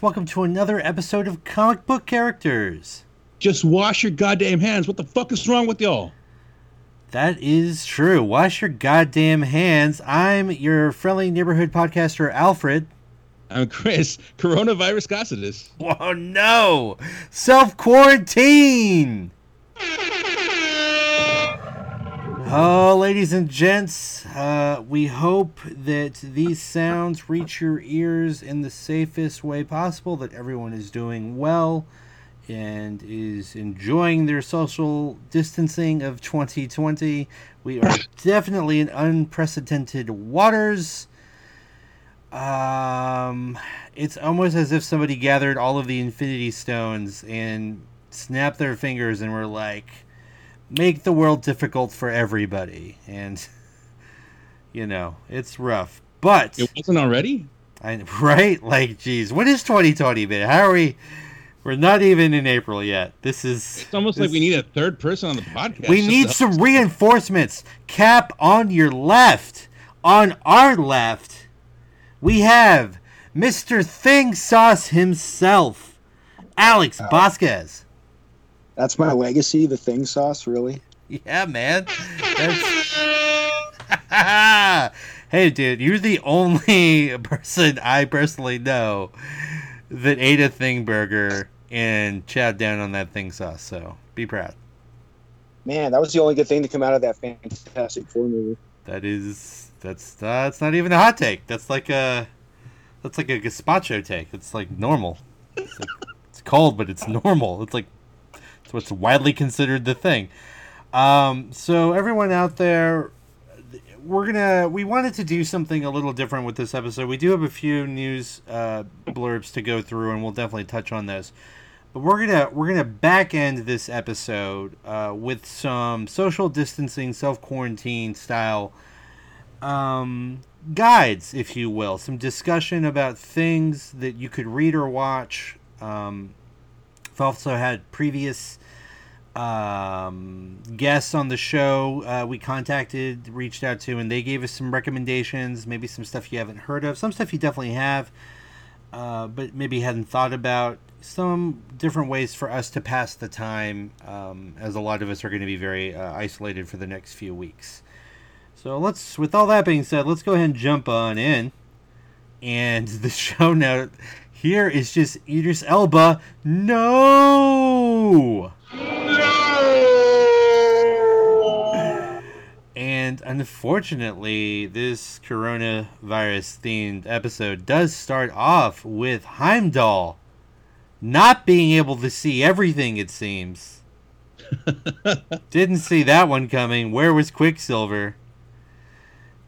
Welcome to another episode of Comic Book Characters. Just wash your goddamn hands. What the fuck is wrong with y'all? That is true. Wash your goddamn hands. I'm your friendly neighborhood podcaster, Alfred. I'm Chris. Coronavirus Cossidus. Oh no! Self quarantine! Oh, ladies and gents, uh, we hope that these sounds reach your ears in the safest way possible, that everyone is doing well and is enjoying their social distancing of 2020. We are definitely in unprecedented waters. Um, it's almost as if somebody gathered all of the Infinity Stones and snapped their fingers and were like, make the world difficult for everybody. And, you know, it's rough. But. It wasn't already? I, right? Like, geez, what is 2020, man? How are we. We're not even in April yet. This is. It's almost this, like we need a third person on the podcast. We need some reinforcements. Cap on your left. On our left, we have Mr. Thing Sauce himself, Alex uh, Vasquez. That's my legacy, the Thing Sauce, really? Yeah, man. hey, dude, you're the only person I personally know that ate a Thing burger and chowed down on that Thing Sauce. So be proud. Man, that was the only good thing to come out of that Fantastic Four movie. That is, that's that's not even a hot take. That's like a, that's like a gazpacho take. It's like normal. It's, like, it's cold, but it's normal. It's like, what's widely considered the thing. Um, so everyone out there, we're gonna we wanted to do something a little different with this episode. We do have a few news uh, blurbs to go through, and we'll definitely touch on this. But we're gonna we're gonna back end this episode uh, with some social distancing, self quarantine style um, guides, if you will, some discussion about things that you could read or watch. Um, I've also had previous um, guests on the show uh, we contacted, reached out to, and they gave us some recommendations, maybe some stuff you haven't heard of, some stuff you definitely have, uh, but maybe hadn't thought about. Some different ways for us to pass the time, um, as a lot of us are going to be very uh, isolated for the next few weeks. So let's, with all that being said, let's go ahead and jump on in. And the show note here is just Idris Elba. No! And unfortunately, this coronavirus themed episode does start off with Heimdall not being able to see everything, it seems. Didn't see that one coming. Where was Quicksilver?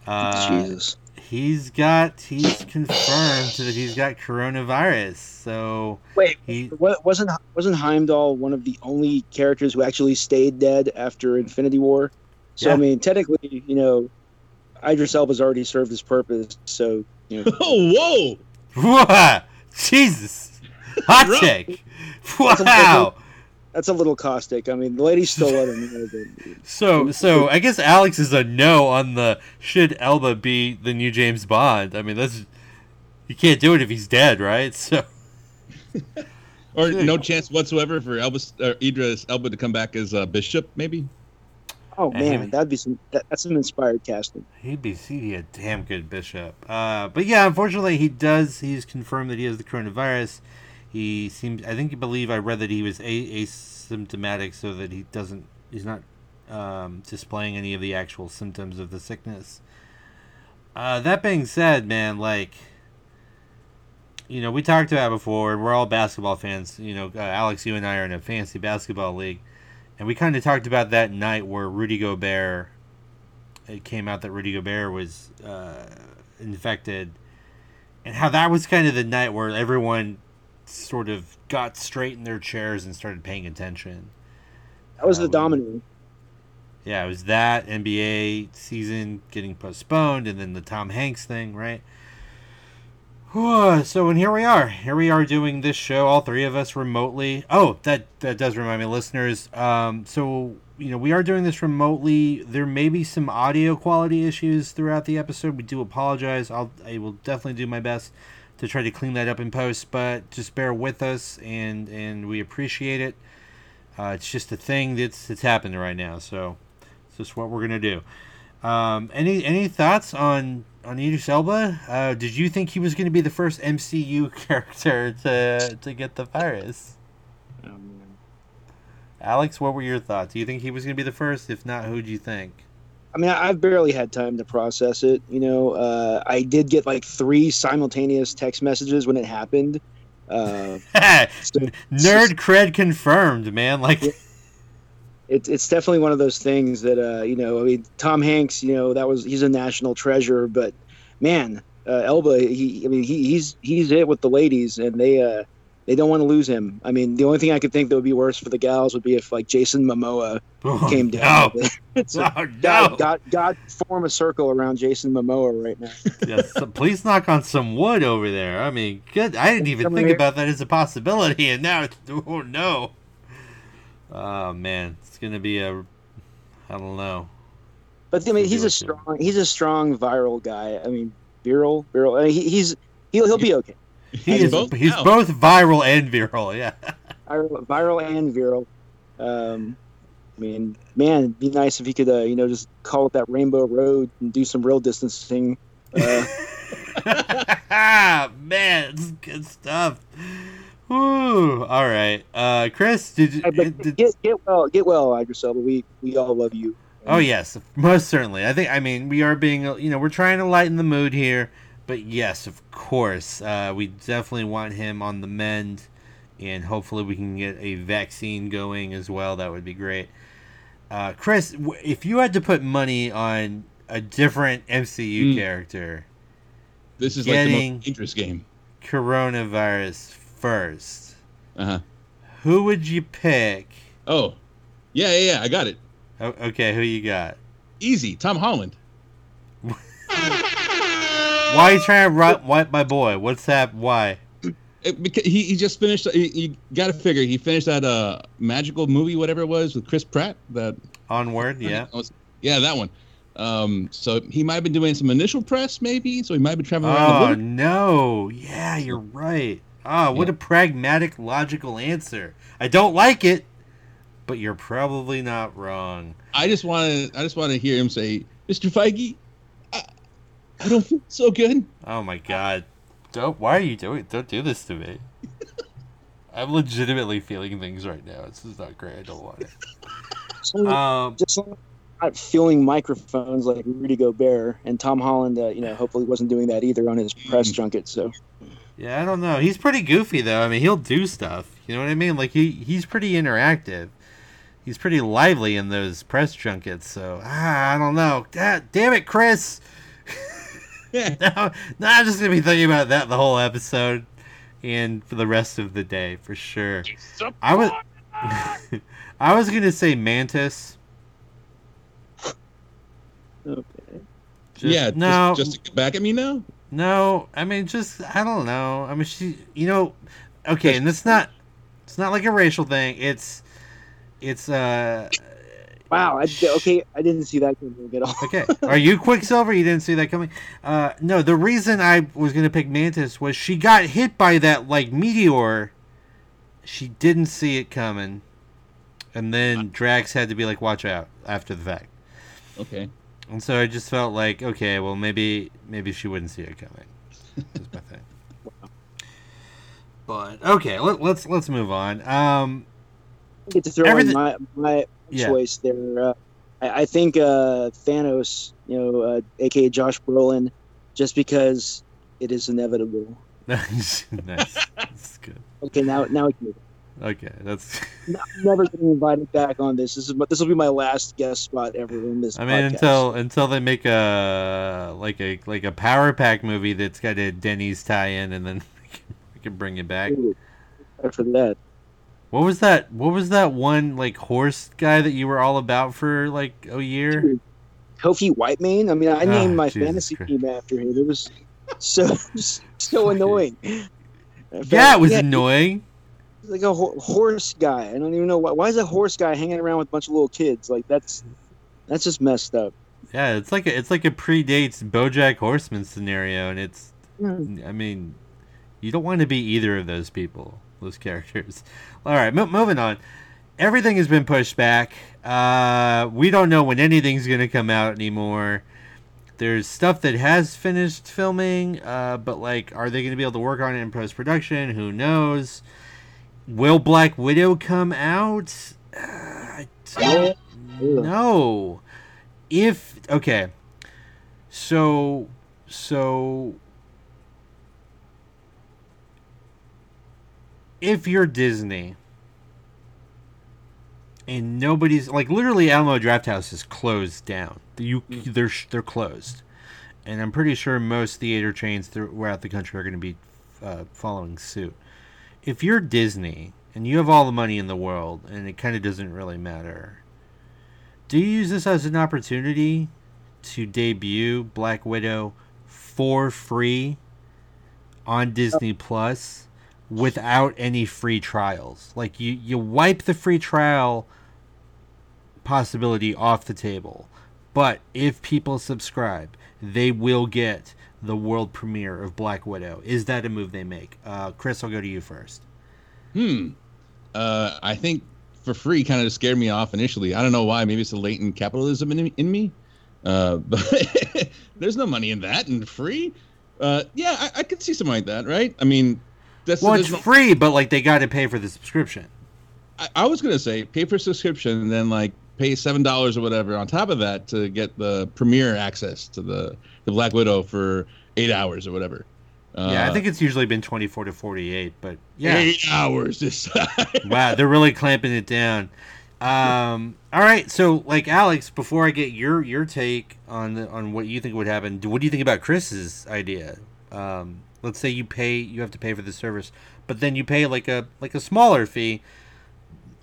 Uh, Jesus. He's got, he's confirmed that he's got coronavirus. So. Wait, he, wasn't, wasn't Heimdall one of the only characters who actually stayed dead after Infinity War? So yeah. I mean, technically, you know, Idris Elba's already served his purpose. So you know. oh, whoa! Jesus, hot take. Wow. That's a little caustic. I mean, the lady still let him. so, so I guess Alex is a no on the should Elba be the new James Bond. I mean, that's you can't do it if he's dead, right? So, or no chance whatsoever for Elba, uh, Idris Elba to come back as a bishop, maybe. Oh man, that'd be some. That, that's some inspired casting. He'd be he'd be a damn good bishop. Uh, but yeah, unfortunately, he does. He's confirmed that he has the coronavirus. He seems. I think you believe I read that he was a- asymptomatic, so that he doesn't. He's not um, displaying any of the actual symptoms of the sickness. Uh, that being said, man, like. You know, we talked about before. We're all basketball fans. You know, uh, Alex, you and I are in a fancy basketball league and we kind of talked about that night where Rudy Gobert. It came out that Rudy Gobert was uh, infected, and how that was kind of the night where everyone sort of got straight in their chairs and started paying attention. That was um, the dominant. Yeah, it was that NBA season getting postponed, and then the Tom Hanks thing, right? So and here we are. Here we are doing this show, all three of us remotely. Oh, that that does remind me, listeners. Um, so you know we are doing this remotely. There may be some audio quality issues throughout the episode. We do apologize. I'll I will definitely do my best to try to clean that up in post, but just bear with us, and and we appreciate it. Uh, it's just a thing that's that's happening right now, so it's just what we're gonna do. Um, any any thoughts on on Idris Elba? Uh, did you think he was going to be the first MCU character to to get the virus? Um, Alex, what were your thoughts? Do you think he was going to be the first? If not, who do you think? I mean, I've barely had time to process it. You know, uh, I did get like three simultaneous text messages when it happened. Uh, so Nerd cred confirmed, man. Like, Yeah. it's it's definitely one of those things that uh, you know. I mean, Tom Hanks, you know, that was he's a national treasure, but man, uh, Elba, he, I mean, he, he's he's it with the ladies, and they uh, they don't want to lose him. I mean, the only thing I could think that would be worse for the gals would be if like Jason Momoa oh, came down. No, it's no, God. God, God, form a circle around Jason Momoa right now. yes, so please knock on some wood over there. I mean, good. I didn't even think here. about that as a possibility, and now, it's, oh no. Oh man, it's gonna be a. I don't know. But I mean, he's a strong, he's a strong viral guy. I mean, viral, viral. I mean, he, he's he'll he'll be okay. He He's is, both he's now. both viral and viral. Yeah. viral, viral and viral. Um, I mean, man, it'd be nice if he could, uh, you know, just call it that Rainbow Road and do some real distancing. Uh, man, it's good stuff. Woo. All right, uh, Chris, did you? but did- get get well, get well, Idris Elba. We we all love you. Oh yes, most certainly. I think I mean we are being you know we're trying to lighten the mood here, but yes, of course, uh, we definitely want him on the mend, and hopefully we can get a vaccine going as well. That would be great. Uh, Chris, if you had to put money on a different MCU Mm. character, This is like the Getting- most dangerous game. coronavirus first, Uh huh. who would you pick? Oh, yeah, yeah, yeah. I got it. O- okay, who you got? Easy. Tom Holland. Why are you trying to ri- wipe my boy? What's that? Why? It, because he, he just finished. He, you got to figure he finished that uh magical movie, whatever it was, with Chris Pratt. That Onward, yeah. yeah, that one. Um, so he might have been doing some initial press, maybe. So he might be traveling around the Oh no! Yeah, you're right. Ah, what Yeah. a pragmatic, logical answer. I don't like it, but you're probably not wrong. I just want to. I just want to hear him say, "Mr. Feige, I, I don't feel so good." Oh my god! Don't. Why are you doing? Don't do this to me. I'm legitimately feeling things right now. This is not great. I don't want it. Um, just not feeling microphones like Rudy Gobert and Tom Holland. Uh, you know, hopefully wasn't doing that either on his press junket. So yeah, I don't know. He's pretty goofy though. I mean, he'll do stuff. You know what I mean? Like he he's pretty interactive. He's pretty lively in those press junkets. So ah, I don't know. Da- damn it, Chris. Yeah. now, now I'm just gonna be thinking about that the whole episode, and for the rest of the day for sure. I was, I was gonna say Mantis. okay. Just- yeah. no, Just, just to get back at me now. No. I mean, just I don't know. I mean, she, you know, okay, and it's not, it's not like a racial thing. It's, it's uh, Wow. I, okay, I didn't see that coming at all. Okay. Are you Quicksilver? You didn't see that coming? Uh, no, the reason I was going to pick Mantis was she got hit by that, like, meteor. She didn't see it coming. And then Drax had to be like, watch out after the fact. Okay. And so I just felt like, okay, well, maybe maybe she wouldn't see it coming. That's my thing. But, okay, let, let's let's move on. Um, I get to throw Everything- in my my Yeah. choice there. Uh, I, I think uh, Thanos, you know, uh, aka Josh Brolin, just because it is inevitable. nice. nice. That's good. Okay, now now we can move. Okay, that's. on. I'm never getting invited back on this. This is this will be my last guest spot ever in this. I mean, podcast. until until they make a like a like a Power Pack movie that's got a Denny's tie-in, and then we can, we can bring it back. For that. What was that? What was that one like horse guy that you were all about for like a year? Dude, Kofi Whitemane. I mean, I Ah, named my Jesus fantasy Christ. team after him. It was so so annoying. Yeah, it was annoying. Like a ho- horse guy. I don't even know why. Why is a horse guy hanging around with a bunch of little kids? Like that's that's just messed up. Yeah, it's like a, it's like a predates BoJack Horseman scenario, and it's Hmm. I mean, You don't want to be either of those people, those characters. All right, mo- moving on. Everything has been pushed back. Uh, we don't know when anything's going to come out anymore. There's stuff that has finished filming, uh, but like, are they going to be able to work on it in post production? Who knows? Will Black Widow come out? Uh, I don't know. If okay, so so if you're Disney and nobody's like literally Alamo Drafthouse is closed down. You they're they're closed, and I'm pretty sure most theater chains throughout the country are going to be uh, following suit. If you're Disney and you have all the money in the world, and it kind of doesn't really matter, do you use this as an opportunity to debut Black Widow for free on Disney Plus? without any free trials. Like you, you wipe the free trial possibility off the table. But if people subscribe, they will get the world premiere of Black Widow. Is that a move they make? Uh, Chris, I'll go to you first. Hmm. Uh, I think for free kind of scared me off initially. I don't know why. Maybe it's a latent capitalism in, in me. Uh, but there's no money in that and free. Uh, yeah, I, I could see something like that, right? I mean, that's well, it's free, but like they got to pay for the subscription. I, I, was gonna say pay for subscription and then like pay seven dollars or whatever on top of that to get the premiere access to the the Black Widow for eight hours or whatever. Yeah, uh, I think it's usually been twenty four to forty eight, but yeah, eight hours this time. wow, they're really clamping it down. Um, all right, so like Alex, before I get your your take on the, on what you think would happen, what do you think about Chris's idea? Um, let's say you pay you have to pay for the service but then you pay like a like a smaller fee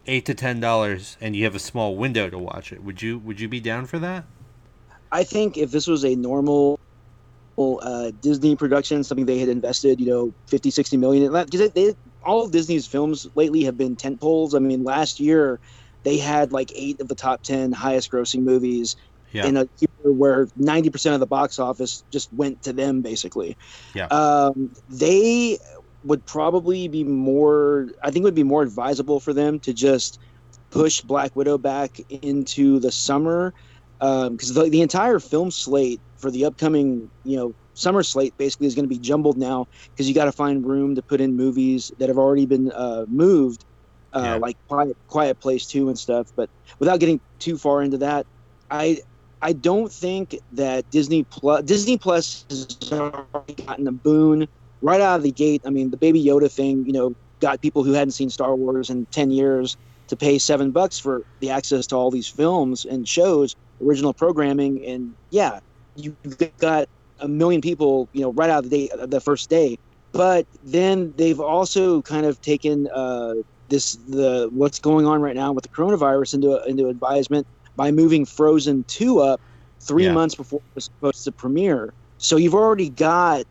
eight to ten dollars and you have a small window to watch it would you would you be down for that i think if this was a normal uh, disney production something they had invested you know 50 60 million in because they, they, all of disney's films lately have been tent poles i mean last year they had like eight of the top 10 highest grossing movies yeah. in a year where 90% of the box office just went to them basically yeah. Um, they would probably be more i think it would be more advisable for them to just push black widow back into the summer because um, the, the entire film slate for the upcoming you know summer slate basically is going to be jumbled now because you got to find room to put in movies that have already been uh, moved uh, yeah. like quiet, quiet place 2 and stuff but without getting too far into that i I don't think that Disney Plus Disney Plus has already gotten a boon right out of the gate. I mean, the Baby Yoda thing, you know, got people who hadn't seen Star Wars in ten years to pay seven bucks for the access to all these films and shows, original programming, and yeah, you've got a million people, you know, right out of the day, the first day. But then they've also kind of taken uh, this the what's going on right now with the coronavirus into into advisement by moving Frozen 2 up three yeah. months before it was supposed to premiere. So you've already got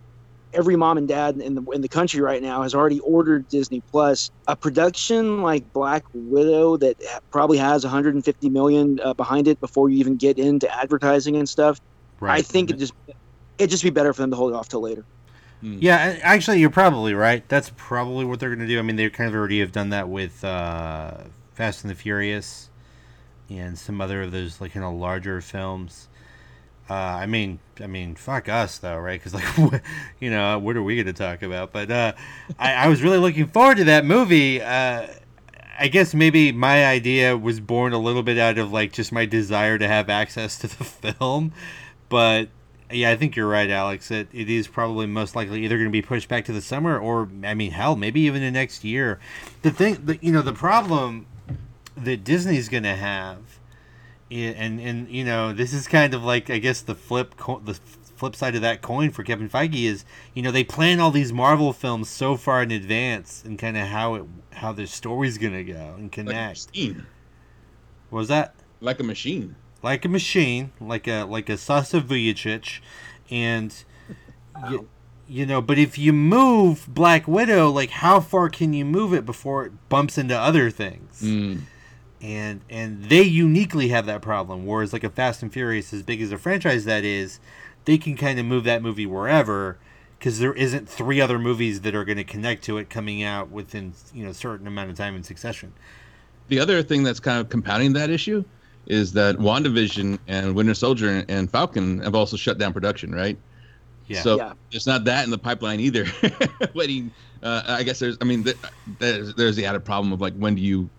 every mom and dad in the in the country right now has already ordered Disney Plus. A production like Black Widow that probably has 150 million uh, behind it before you even get into advertising and stuff. Right. I think it just it'd just be better for them to hold it off till later. Hmm. Yeah, actually, you're probably right. That's probably what they're going to do. I mean, they kind of already have done that with uh, Fast and the Furious and some other of those like kind of larger films. Uh, I mean, I mean, fuck us though, right? Because like, you know, what are we going to talk about? But uh, I, I, was really looking forward to that movie. Uh, I guess maybe my idea was born a little bit out of like just my desire to have access to the film, but yeah, I think you're right, Alex. It it is probably most likely either going to be pushed back to the summer, or I mean, hell, maybe even the next year. The thing, the, you know, the problem that Disney's going to have, and and you know this is kind of like I guess the flip co- the flip side of that coin for Kevin Feige is you know they plan all these Marvel films so far in advance and kind of how it how their story's going to go and connect. Like what was that? Like a machine. Like a machine, like a like a Sasa Vujacic, and. You, you know but if you move black widow like how far can you move it before it bumps into other things mm and and they uniquely have that problem. Whereas like a Fast and Furious, as big as a franchise that is, they can kind of move that movie wherever because there isn't three other movies that are going to connect to it coming out within you know a certain amount of time in succession. The other thing that's kind of compounding that issue is that WandaVision and Winter Soldier and Falcon have also shut down production, right? Yeah. So Yeah. there's not that in the pipeline either. Waiting, uh, I guess there's. I mean, th- there's there's the added problem of like when do you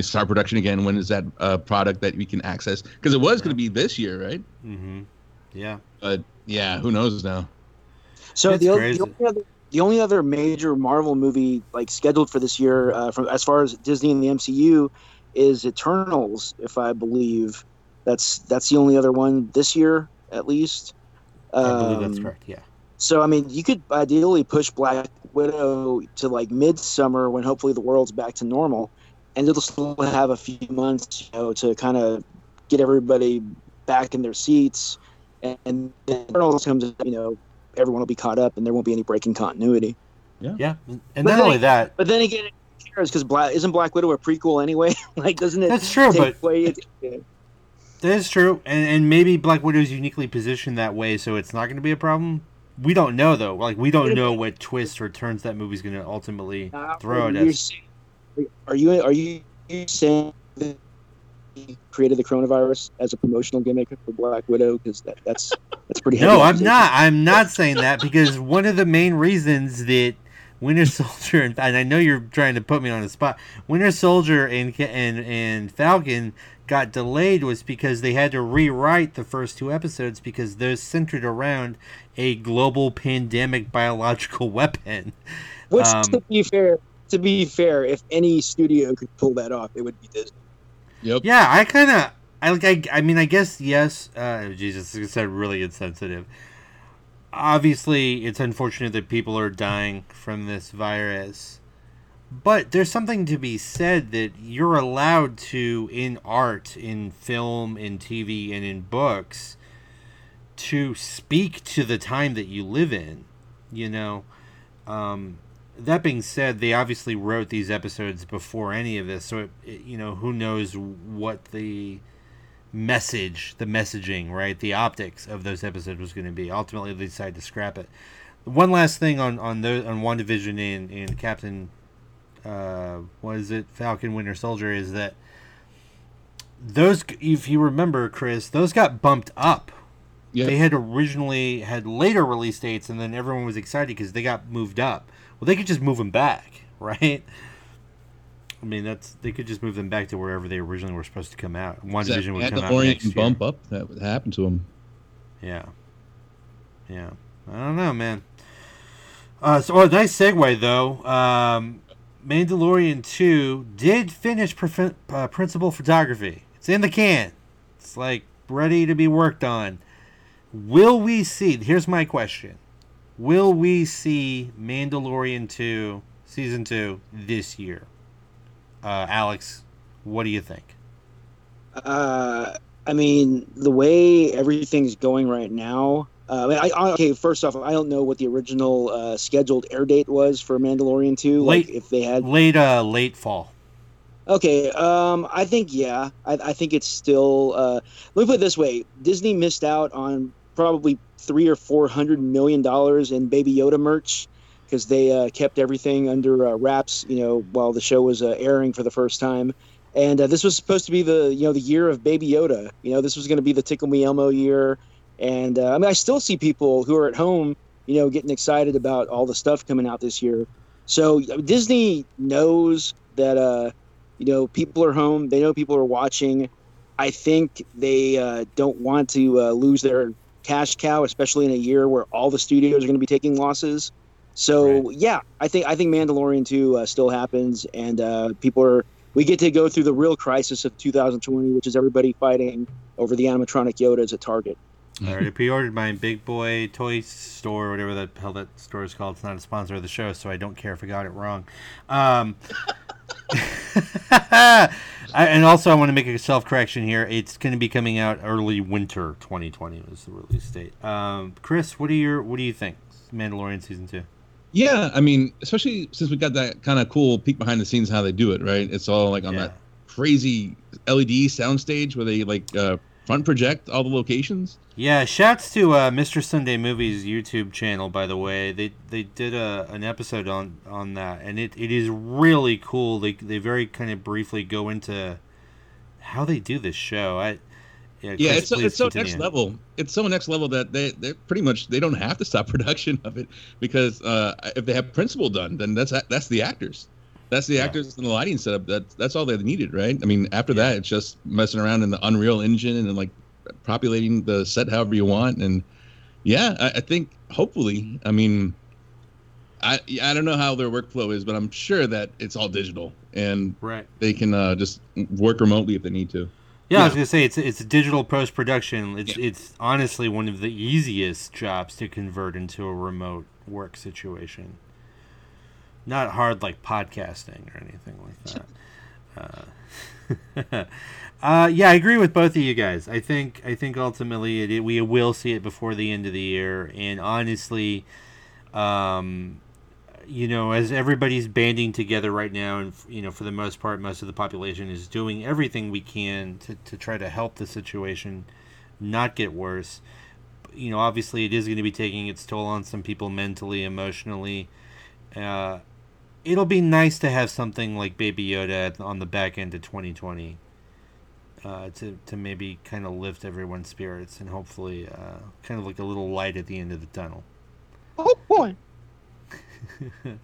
start production again? When is that uh, product that we can access? Because it was going to be this year, right? Mm-hmm. Yeah. But yeah, who knows now? So the, o- the only other the only other major Marvel movie like scheduled for this year, uh, from as far as Disney and the MCU, is Eternals. If I believe, that's that's the only other one this year at least. I believe that's Um, correct. Yeah. So I mean, you could ideally push Black Widow to like midsummer when hopefully the world's back to normal, and it'll still have a few months, you know, to kind of get everybody back in their seats. And, and then Eternals comes, you know, everyone will be caught up, and there won't be any breaking continuity. Yeah. Yeah, and But not then- only that, But then again, who cares? Because Black isn't Black Widow a prequel anyway? like, doesn't it? that's true, take but away? Uh, that is true, and and maybe Black Widow is uniquely positioned that way, so it's not going to be a problem. We don't know though. Like we don't know what twists or turns that movie's going to ultimately throw it You're as. saying- Are you are you saying that he created the coronavirus as a promotional gimmick for Black Widow? Because that, that's that's pretty. No, I'm not. I'm not saying that because one of the main reasons that Winter Soldier and, and I know you're trying to put me on the spot. Winter Soldier and and and Falcon got delayed was because they had to rewrite the first two episodes because those centered around a global pandemic biological weapon. Which, Um, to be fair, to be fair, if any studio could pull that off, it would be Disney. Yep. Yeah, I kind of I like I, I mean I guess yes. Uh, Jesus, it said really insensitive. Obviously, it's unfortunate that people are dying from this virus, but there's something to be said that you're allowed to in art, in film, in TV, and in books to speak to the time that you live in. You know, um, that being said, they obviously wrote these episodes before any of this, so it, it, you know who knows what the message, the messaging, right, the optics of those episodes was going to be. Ultimately, they decided to scrap it. One last thing on on the on WandaVision and and Captain, uh, what is it, Falcon Winter Soldier is that those, if you remember, Chris, those got bumped up Yeah. they had originally had later release dates and then everyone was excited because they got moved up well they could just move them back right? I mean that's they could just move them back to wherever they originally were supposed to come out. One That division would come out next can year. bump up. That would happen to him. yeah. Yeah. I don't know man. Uh so oh, nice segue though. Um mandalorian 2 did finish prof- uh, principal photography. It's in the can. It's like ready to be worked on. Will we see? Here's my question: Will we see Mandalorian two season two this year? Uh, Alex, what do you think? Uh, I mean, the way everything's going right now. Uh, I I, okay, first off, I don't know what the original uh, scheduled air date was for Mandalorian 2. Like, Late- if they had. Late, uh, late fall. Okay, um, I think, yeah. I, I think it's still. Uh, let me put it this way Disney missed out on probably three or four hundred million dollars in Baby Yoda merch because they uh, kept everything under uh, wraps, you know, while the show was uh, airing for the first time. And uh, this was supposed to be the you know the year of Baby Yoda. You know, this was going to be the Tickle Me Elmo year. And uh, I mean, I still see people who are at home, you know, getting excited about all the stuff coming out this year. So Disney knows that uh, you know people are home. They know people are watching. I think they uh, don't want to uh, lose their cash cow, especially in a year where all the studios are going to be taking losses. So yeah, I think I think Mandalorian two uh, still happens, and uh, people are. We get to go through the real crisis of 2020, which is everybody fighting over the animatronic Yodas at Target. I already pre-ordered my Big Boy Toy Store, whatever the hell that store is called. It's not a sponsor of the show, so I don't care if I got it wrong. Um, I, and also, I want to make a self-correction here. It's going to be coming out early winter 2020 was the release date. Um, Chris, what do you what do you think? Mandalorian season two. Yeah, I mean, especially since we got that kind of cool peek behind the scenes how they do it, right? It's all like on Yeah. that crazy LED soundstage where they like uh, front project all the locations. Yeah, shouts to uh, Mr. Sunday Movies YouTube channel. By the way, they they did a an episode on on that, and it, it is really cool. They they very kind of briefly go into how they do this show. I yeah, yeah Chris, it's so, it's so next level. It's so next level that they they pretty much they don't have to stop production of it because uh, if they have principal done, then that's that's the actors. That's the yeah. actors and the lighting setup. That that's all they needed, right? I mean, after yeah. that, it's just messing around in the Unreal Engine and then like populating the set however you want. And yeah, I, I think hopefully, I mean, I I don't know how their workflow is, but I'm sure that it's all digital and right. they can uh, just work remotely if they need to. Yeah, yeah, I was gonna say it's it's digital post production. It's yeah. it's honestly one of the easiest jobs to convert into a remote work situation. Not hard like podcasting or anything like that. Uh, uh, yeah, I agree with both of you guys. I think I think ultimately it, we will see it before the end of the year, and honestly, um, you know, as everybody's banding together right now, and you know, for the most part, most of the population is doing everything we can to, to try to help the situation not get worse. You know, obviously, it is going to be taking its toll on some people mentally, emotionally. Uh, it'll be nice to have something like Baby Yoda on the back end of 2020 uh, to to maybe kind of lift everyone's spirits and hopefully uh, kind of like a little light at the end of the tunnel. Oh boy.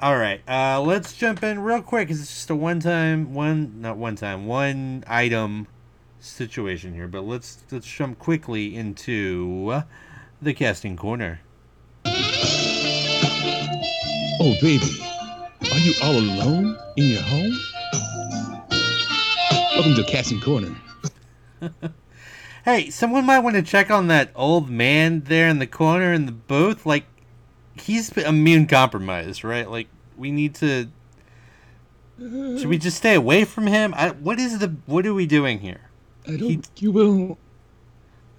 All right, uh, let's jump in real quick. It's just a one-time, one not one time, one item situation here. But let's let's jump quickly into the casting corner. Oh, baby, are you all alone in your home? Welcome to Casting Corner. hey, someone might want to check on that old man there in the corner in the booth. Like, he's immune compromised, right? Like we need to. Should we just stay away from him? I, what is the? What are we doing here? I don't. He, you will.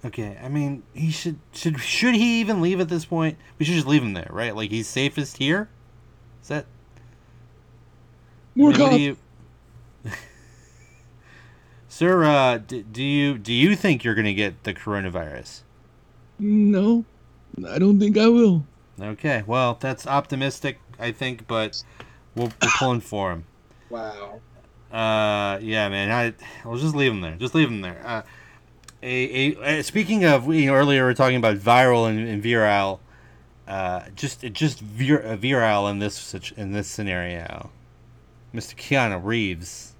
Okay, I mean, he should should should he even leave at this point? We should just leave him there, right? Like he's safest here. Is that? More I mean. Sir, uh, do, do you do you think you're gonna get the coronavirus? No, I don't think I will. Okay, well, that's optimistic, I think, but we'll, we're pulling for him. Wow. Uh, yeah, man. I we'll just leave him there. Just leave him there. Uh, a, a, a speaking of, you know, earlier we were talking about viral and, and viral. Uh, just just vir, uh, viral in this in this scenario. Mr. Keanu Reeves.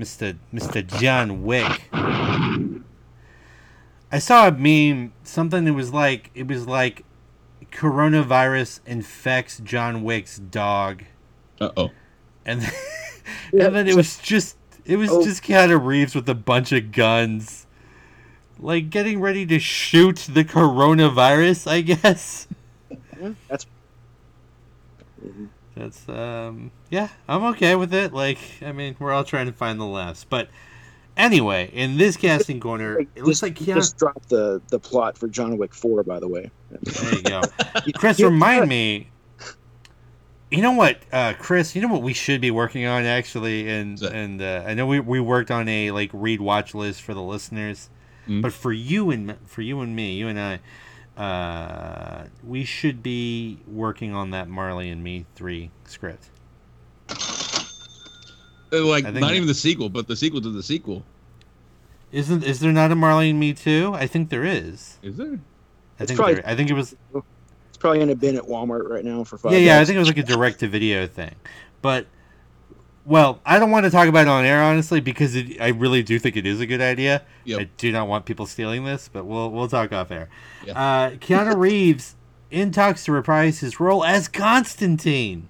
Mr. Mr. John Wick. I saw a meme, something that was like it was like coronavirus infects John Wick's dog. Uh oh. And then, yeah, and then it was just it was oh. just Keanu Reeves with a bunch of guns, like getting ready to shoot the coronavirus. I guess. Yeah, that's. That's um yeah I'm okay with it. Like I mean we're all trying to find the laughs, but Anyway, in this casting corner, it just, looks like Keanu... just dropped the the plot for John Wick Four. By the way, there you go. Chris, remind me. You know what, uh, Chris? You know what we should be working on actually, and and uh, I know we, we worked on a like read watch list for the listeners, mm-hmm. but for you and for you and me, you and I, uh, we should be working on that Marley and Me three script. Uh, like not that, even the sequel, but the sequel to the sequel. Isn't is there not a Marley and Me too? I think there is. Is there? I think probably, there, I think it was. It's probably in a bin at Walmart right now for five. Yeah, yeah. I think it was like a direct to video thing, but well, I don't want to talk about it on air honestly because it, I really do think it is a good idea. Yep. I do not want people stealing this, but we'll we'll talk off air. Yep. Uh, Keanu Reeves in talks to reprise his role as Constantine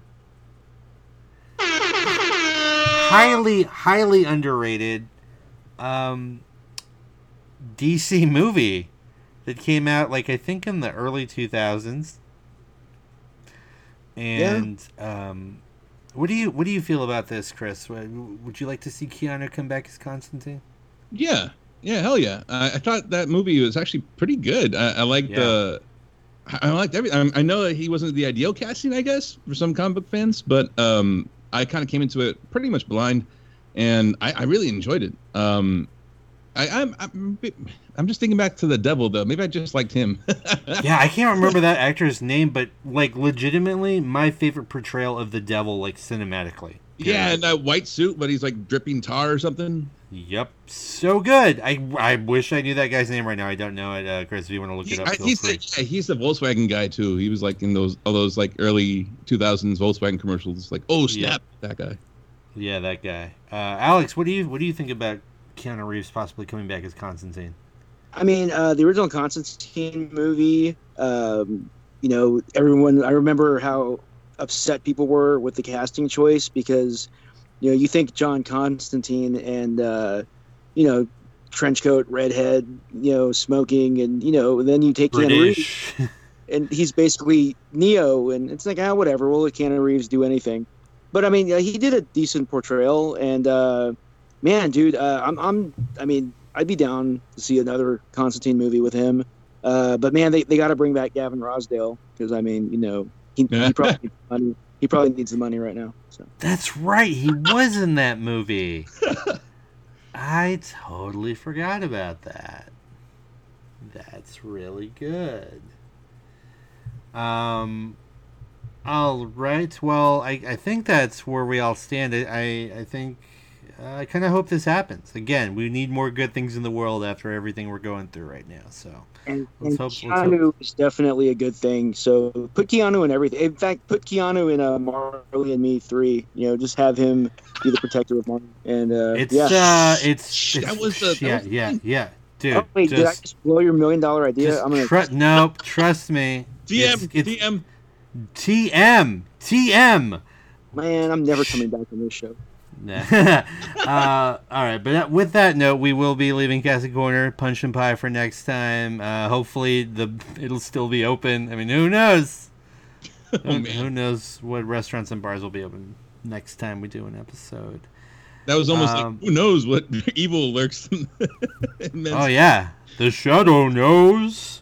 highly, highly underrated um, DC movie that came out, like I think in the early two thousands. And yeah. um, what do you what do you feel about this, Chris? Would you like to see Keanu come back as Constantine? Yeah, yeah, hell yeah! I, I thought that movie was actually pretty good. I, I liked yeah. the. I liked every. I, I know that he wasn't the ideal casting, I guess, for some comic book fans, but um, I kind of came into it pretty much blind, and I, I really enjoyed it. Um, I, I'm, I'm I'm just thinking back to the devil though. Maybe I just liked him. yeah, I can't remember that actor's name, but like legitimately, my favorite portrayal of the devil, like cinematically. Yeah, in that white suit, but he's like dripping tar or something. Yep, so good. I I wish I knew that guy's name right now. I don't know it, uh, Chris. If you want to look it up, he's the, yeah, he's the Volkswagen guy too. He was like in those all those like early 2000s Volkswagen commercials. Like, oh snap, yeah. that guy. Yeah, that guy. Uh, Alex, what do you what do you think about Keanu Reeves possibly coming back as Constantine? I mean, uh, the original Constantine movie. Um, you know, everyone. I remember how upset people were with the casting choice because you know, you think John Constantine and uh, you know, trench coat, redhead, you know, smoking, and you know, then you take British. Keanu Reeves, and he's basically Neo, and it's like, ah, whatever. We'll let Keanu Reeves do anything. But I mean, yeah, he did a decent portrayal, and uh, man, dude, uh, I'm, I'm, I mean, I'd be down to see another Constantine movie with him. Uh, but man, they, they got to bring back Gavin Rossdale because I mean, you know, he, he probably needs money. He probably needs the money right now. So. That's right. He was in that movie. I totally forgot about that. That's really good. Um, all right. Well, I, I think that's where we all stand. I, I think uh, I kind of hope this happens. Again, we need more good things in the world after everything we're going through right now. So and, and hope, Keanu is definitely a good thing. So put Keanu in everything. In fact, put Keanu in uh, Marley and Me three. You know, just have him be the protector of Marley. And uh, it's yeah. uh, it's, it's that was the yeah was yeah yeah. Dude, oh, wait, just, did I just blow your million dollar idea? I'm gonna tr- nope. Trust me. TM it's, it's, TM TM TM. Man, I'm never coming back on this show. uh, all right, but with that note, we will be leaving Casting Corner Punch and Pie for next time. Uh, hopefully, the it'll still be open. I mean, who knows? Oh, who, who, knows what restaurants and bars will be open next time we do an episode? That was almost um, like who knows what evil lurks. in oh yeah, the shadow knows.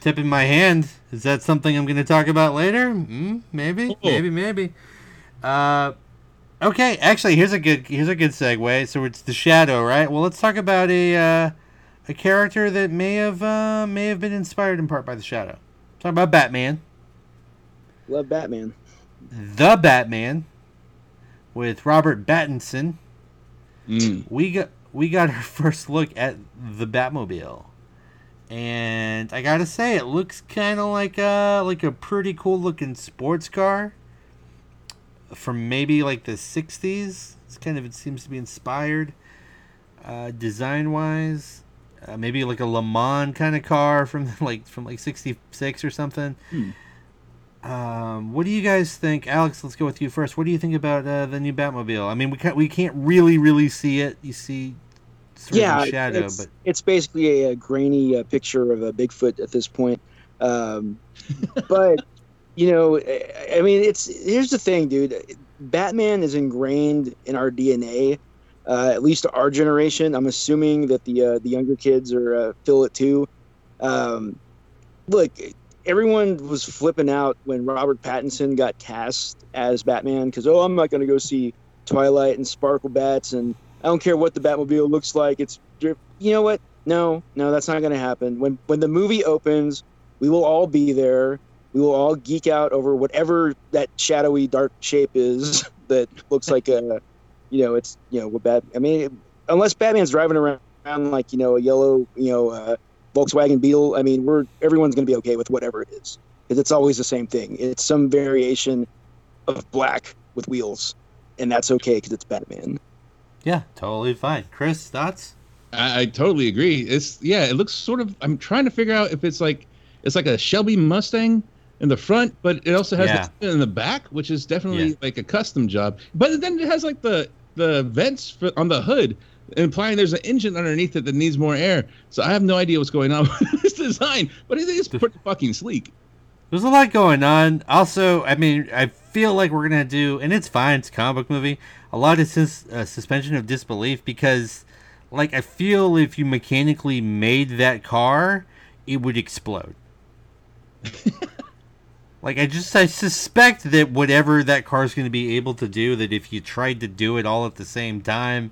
Tip in my hand. Is that something I'm going to talk about later? Mm, maybe, oh. maybe, maybe. Uh, Okay, actually, here's a good here's a good segue. So it's the Shadow, right? Well, let's talk about a uh, a character that may have uh, may have been inspired in part by the Shadow. Talk about Batman. Love Batman. The Batman with Robert Pattinson. Mm. We got we got our first look at the Batmobile. And I gotta say, it looks kind of like a like a pretty cool looking sports car from maybe like the 60s. It's kind of it seems to be inspired uh, design wise. Uh, maybe like a Le Mans kind of car from like from like 66 or something. Hmm. Um, what do you guys think, Alex? Let's go with you first. What do you think about uh, the new Batmobile? I mean, we can't we can't really really see it. You see, yeah, shadow, it's, but it's basically a, a grainy uh, picture of a Bigfoot at this point. Um, but you know, I mean, it's here's the thing, dude. Batman is ingrained in our DNA, uh, at least our generation. I'm assuming that the uh, the younger kids are uh, feel it too. Um, look, everyone was flipping out when Robert Pattinson got cast as Batman because oh, I'm not going to go see Twilight and Sparkle Bats, and I don't care what the Batmobile looks like. It's you know what? No, no, that's not going to happen. When when the movie opens, we will all be there we will all geek out over whatever that shadowy dark shape is that looks like a you know it's you know what bad i mean unless batman's driving around like you know a yellow you know uh, volkswagen beetle i mean we're everyone's going to be okay with whatever it is because it's always the same thing. It's some variation of black with wheels and that's okay because it's batman. Yeah totally fine. Chris thoughts? I, I totally agree. It's yeah it looks sort of i'm trying to figure out if it's like it's like a shelby mustang in the front, but it also has yeah. the in the back, which is definitely yeah. like a custom job. But then it has like the the vents for, on the hood, implying there's an engine underneath it that needs more air. So I have no idea what's going on with this design, but I think it's pretty fucking sleek. There's a lot going on. Also, I mean, I feel like we're gonna do, and it's fine. It's a comic book movie. A lot of sus- uh, suspension of disbelief because, like, I feel if you mechanically made that car, it would explode. Like I just I suspect that whatever that car is going to be able to do, that if you tried to do it all at the same time,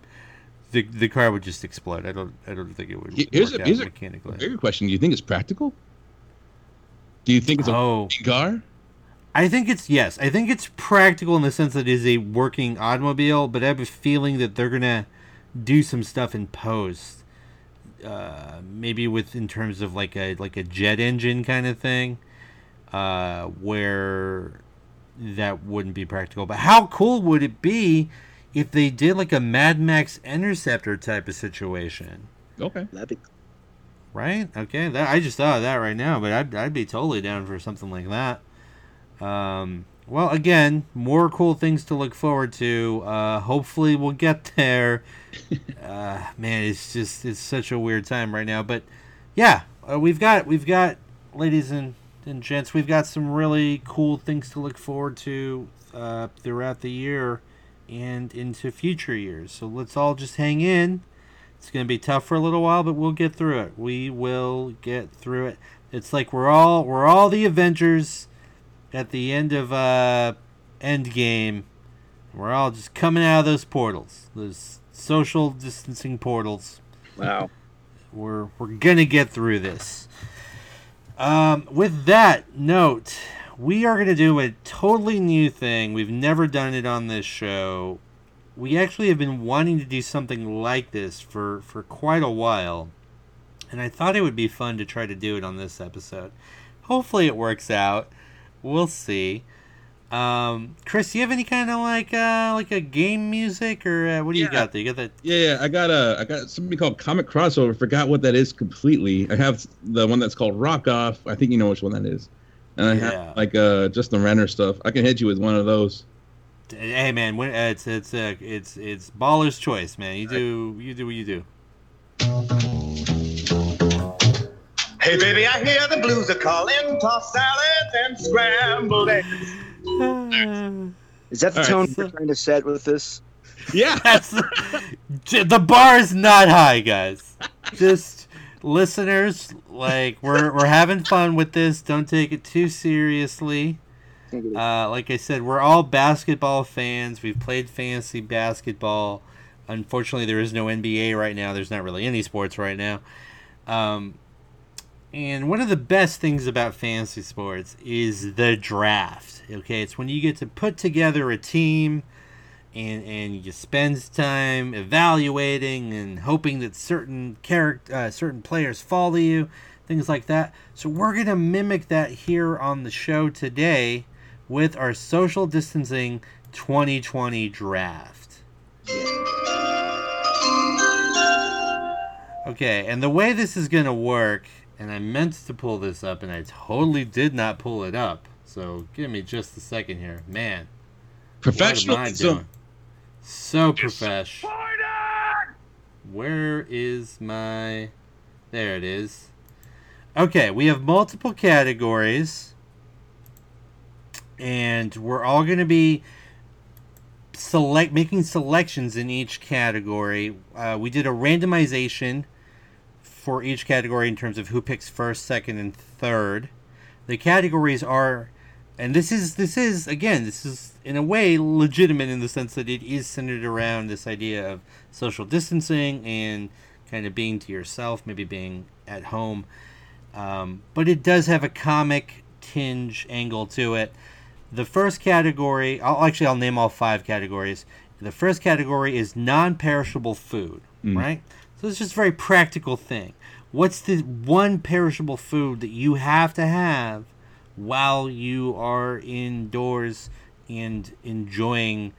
the the car would just explode. I don't I don't think it would Here's work a- out here's a- mechanically. Bigger question: Do you think it's practical? Do you think it's a Oh, car? I think it's yes. I think it's practical in the sense that it is a working automobile, but I have a feeling that they're gonna do some stuff in post. Uh, maybe with in terms of like a like a jet engine kind of thing, uh, where that wouldn't be practical. But how cool would it be if they did like a Mad Max Interceptor type of situation? Okay. That'd be Right? Okay. That I just thought of that right now, but I'd, I'd be totally down for something like that. Um, well, again, more cool things to look forward to. Uh, hopefully, we'll get there. uh, man, it's just it's such a weird time right now, but yeah, uh, we've got we've got ladies and, and gents, we've got some really cool things to look forward to uh, throughout the year and into future years. So let's all just hang in. It's going to be tough for a little while, but we'll get through it. We will get through it. It's like we're all we're all the Avengers at the end of uh Endgame. We're all just coming out of those portals, those social distancing portals. wow. We're we're gonna get through this. Um, with that note, we are gonna do a totally new thing. We've never done it on this show. We actually have been wanting to do something like this for for quite a while, and I thought it would be fun to try to do it on this episode. Hopefully, it works out. We'll see. Um, Chris, do you have any kind of like uh like a game music or uh, what do you got there? You got that Yeah, yeah. I got a I got something called Comic Crossover. Forgot what that is completely. I have the one that's called Rock Off. I think you know which one that is. And I Yeah. have like uh just the Renner stuff. I can hit you with one of those. Hey man, when, uh, it's it's uh, it's it's baller's choice, man. You do you do what you do. Hey, baby, I hear the blues are calling. Toss salads and scrambled eggs. Is that the All tone right. we're trying to set with this? Yeah. That's the, the bar is not high, guys. Just listeners, like we're we're having fun with this. Don't take it too seriously. Uh, like I said, we're all basketball fans. We've played fantasy basketball. Unfortunately, there is no NBA right now. There's not really any sports right now. Um, and one of the best things about fantasy sports is the draft. Okay, it's when you get to put together a team and and you spend time evaluating and hoping that certain character uh, certain players fall to you, things like that. So we're gonna mimic that here on the show today with our social distancing 2020 draft. Okay, and the way this is gonna work, and I meant to pull this up, and I totally did not pull it up. So give me just a second here, man. What am I Professionalism. So profesh. Where is my? There it is. Okay, we have multiple categories, and we're all going to be select making selections in each category. Uh, we did a randomization for each category in terms of who picks first, second, and third. The categories are and this is this is again this is in a way legitimate in the sense that it is centered around this idea of social distancing and kind of being to yourself maybe being at home um, but it does have a comic tinge angle to it the first category i'll actually i'll name all five categories the first category is non-perishable food Mm. right so it's just a very practical thing what's the one perishable food that you have to have while you are indoors and enjoying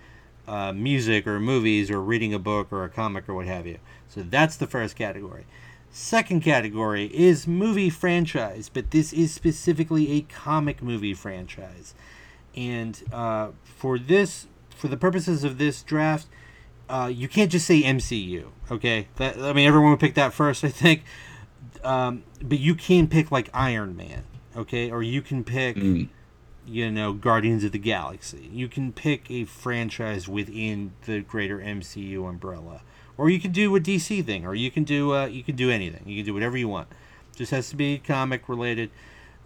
uh, music or movies or reading a book or a comic or what have you. So that's the first category. Second category is movie franchise, but this is specifically a comic movie franchise. And uh, for this, for the purposes of this draft, uh, you can't just say MCU. Okay, that I mean everyone would pick that first, I think. Um, but you can pick like Iron Man, okay, or you can pick Mm. you know Guardians of the Galaxy. You can pick a franchise within the greater MCU umbrella, or you can do a DC thing, or you can do uh, you can do anything. You can do whatever you want. Just has to be comic related.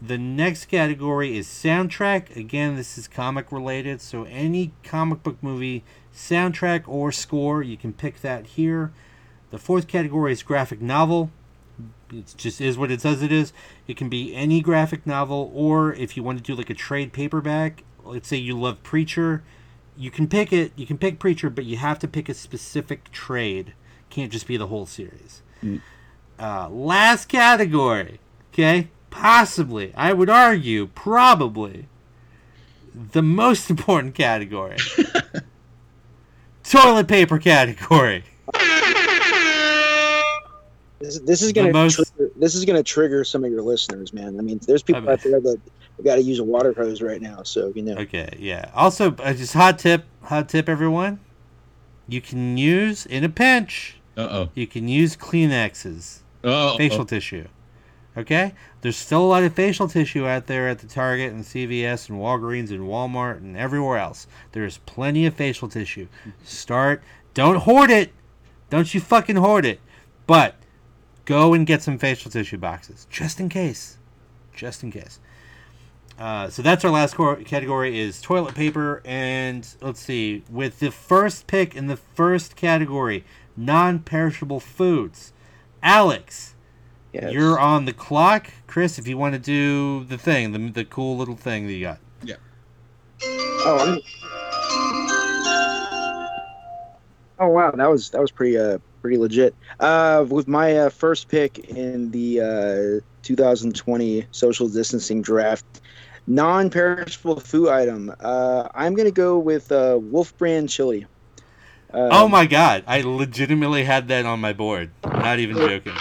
The next category is soundtrack. Again, this is comic related, so any comic book movie soundtrack or score, you can pick that here. The fourth category is graphic novel. It just is what it says it is. It can be any graphic novel, or if you want to do like a trade paperback, let's say you love Preacher, you can pick it. You can pick Preacher, but you have to pick a specific trade. Can't just be the whole series. Uh, last category, okay? Possibly, I would argue, probably the most important category toilet paper category. This, this is gonna most- trigger, this is gonna trigger some of your listeners, man. I mean, there's people I out there that got to use a water hose right now, so you know. Okay, yeah. Also, uh, just hot tip, hot tip, everyone. You can use in a pinch. Uh oh. You can use Kleenexes, Oh. facial tissue. Okay, there's still a lot of facial tissue out there at the Target and CVS and Walgreens and Walmart and everywhere else. There's plenty of facial tissue. Start. Don't hoard it. Don't you fucking hoard it. But go and get some facial tissue boxes just in case. Just in case. Uh, so that's our last cor- category is toilet paper and let's see with the first pick in the first category non-perishable foods alex Yes. you're on the clock chris if you want to do the thing the, the cool little thing that you got Oh, I'm... oh wow, that was that was pretty uh pretty legit. Uh, with my uh, first pick in the uh, 2020 social distancing draft, non-perishable food item. Uh, I'm gonna go with uh, Wolf Brand chili. Uh, oh my god i legitimately had that on my board not even joking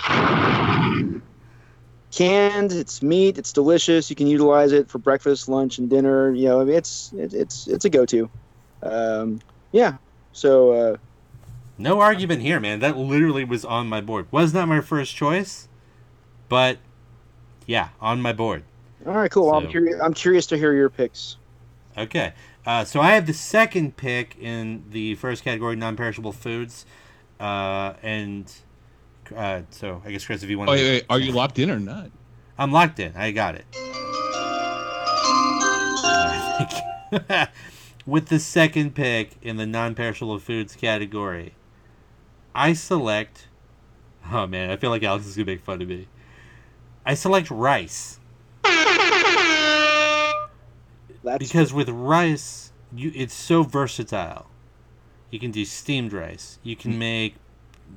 canned. It's meat. It's delicious. You can utilize it for breakfast, lunch, and dinner. You know, I mean, it's it, it's it's a go-to. Um, yeah. So uh, no argument here man that literally was on my board was not my first choice but yeah on my board all right, cool. I'm curious. I'm curious to hear your picks. Okay. Uh, so I have the second pick in the first category, non-perishable foods, uh, and uh, so I guess Chris, if you want, Oh, wait, wait. Are you locked in or not? I'm locked in. I got it. With the second pick in the non-perishable foods category, I select. Oh man, I feel like Alex is gonna make fun of me. I select rice. That's because with rice you it's so versatile you can do steamed rice you can make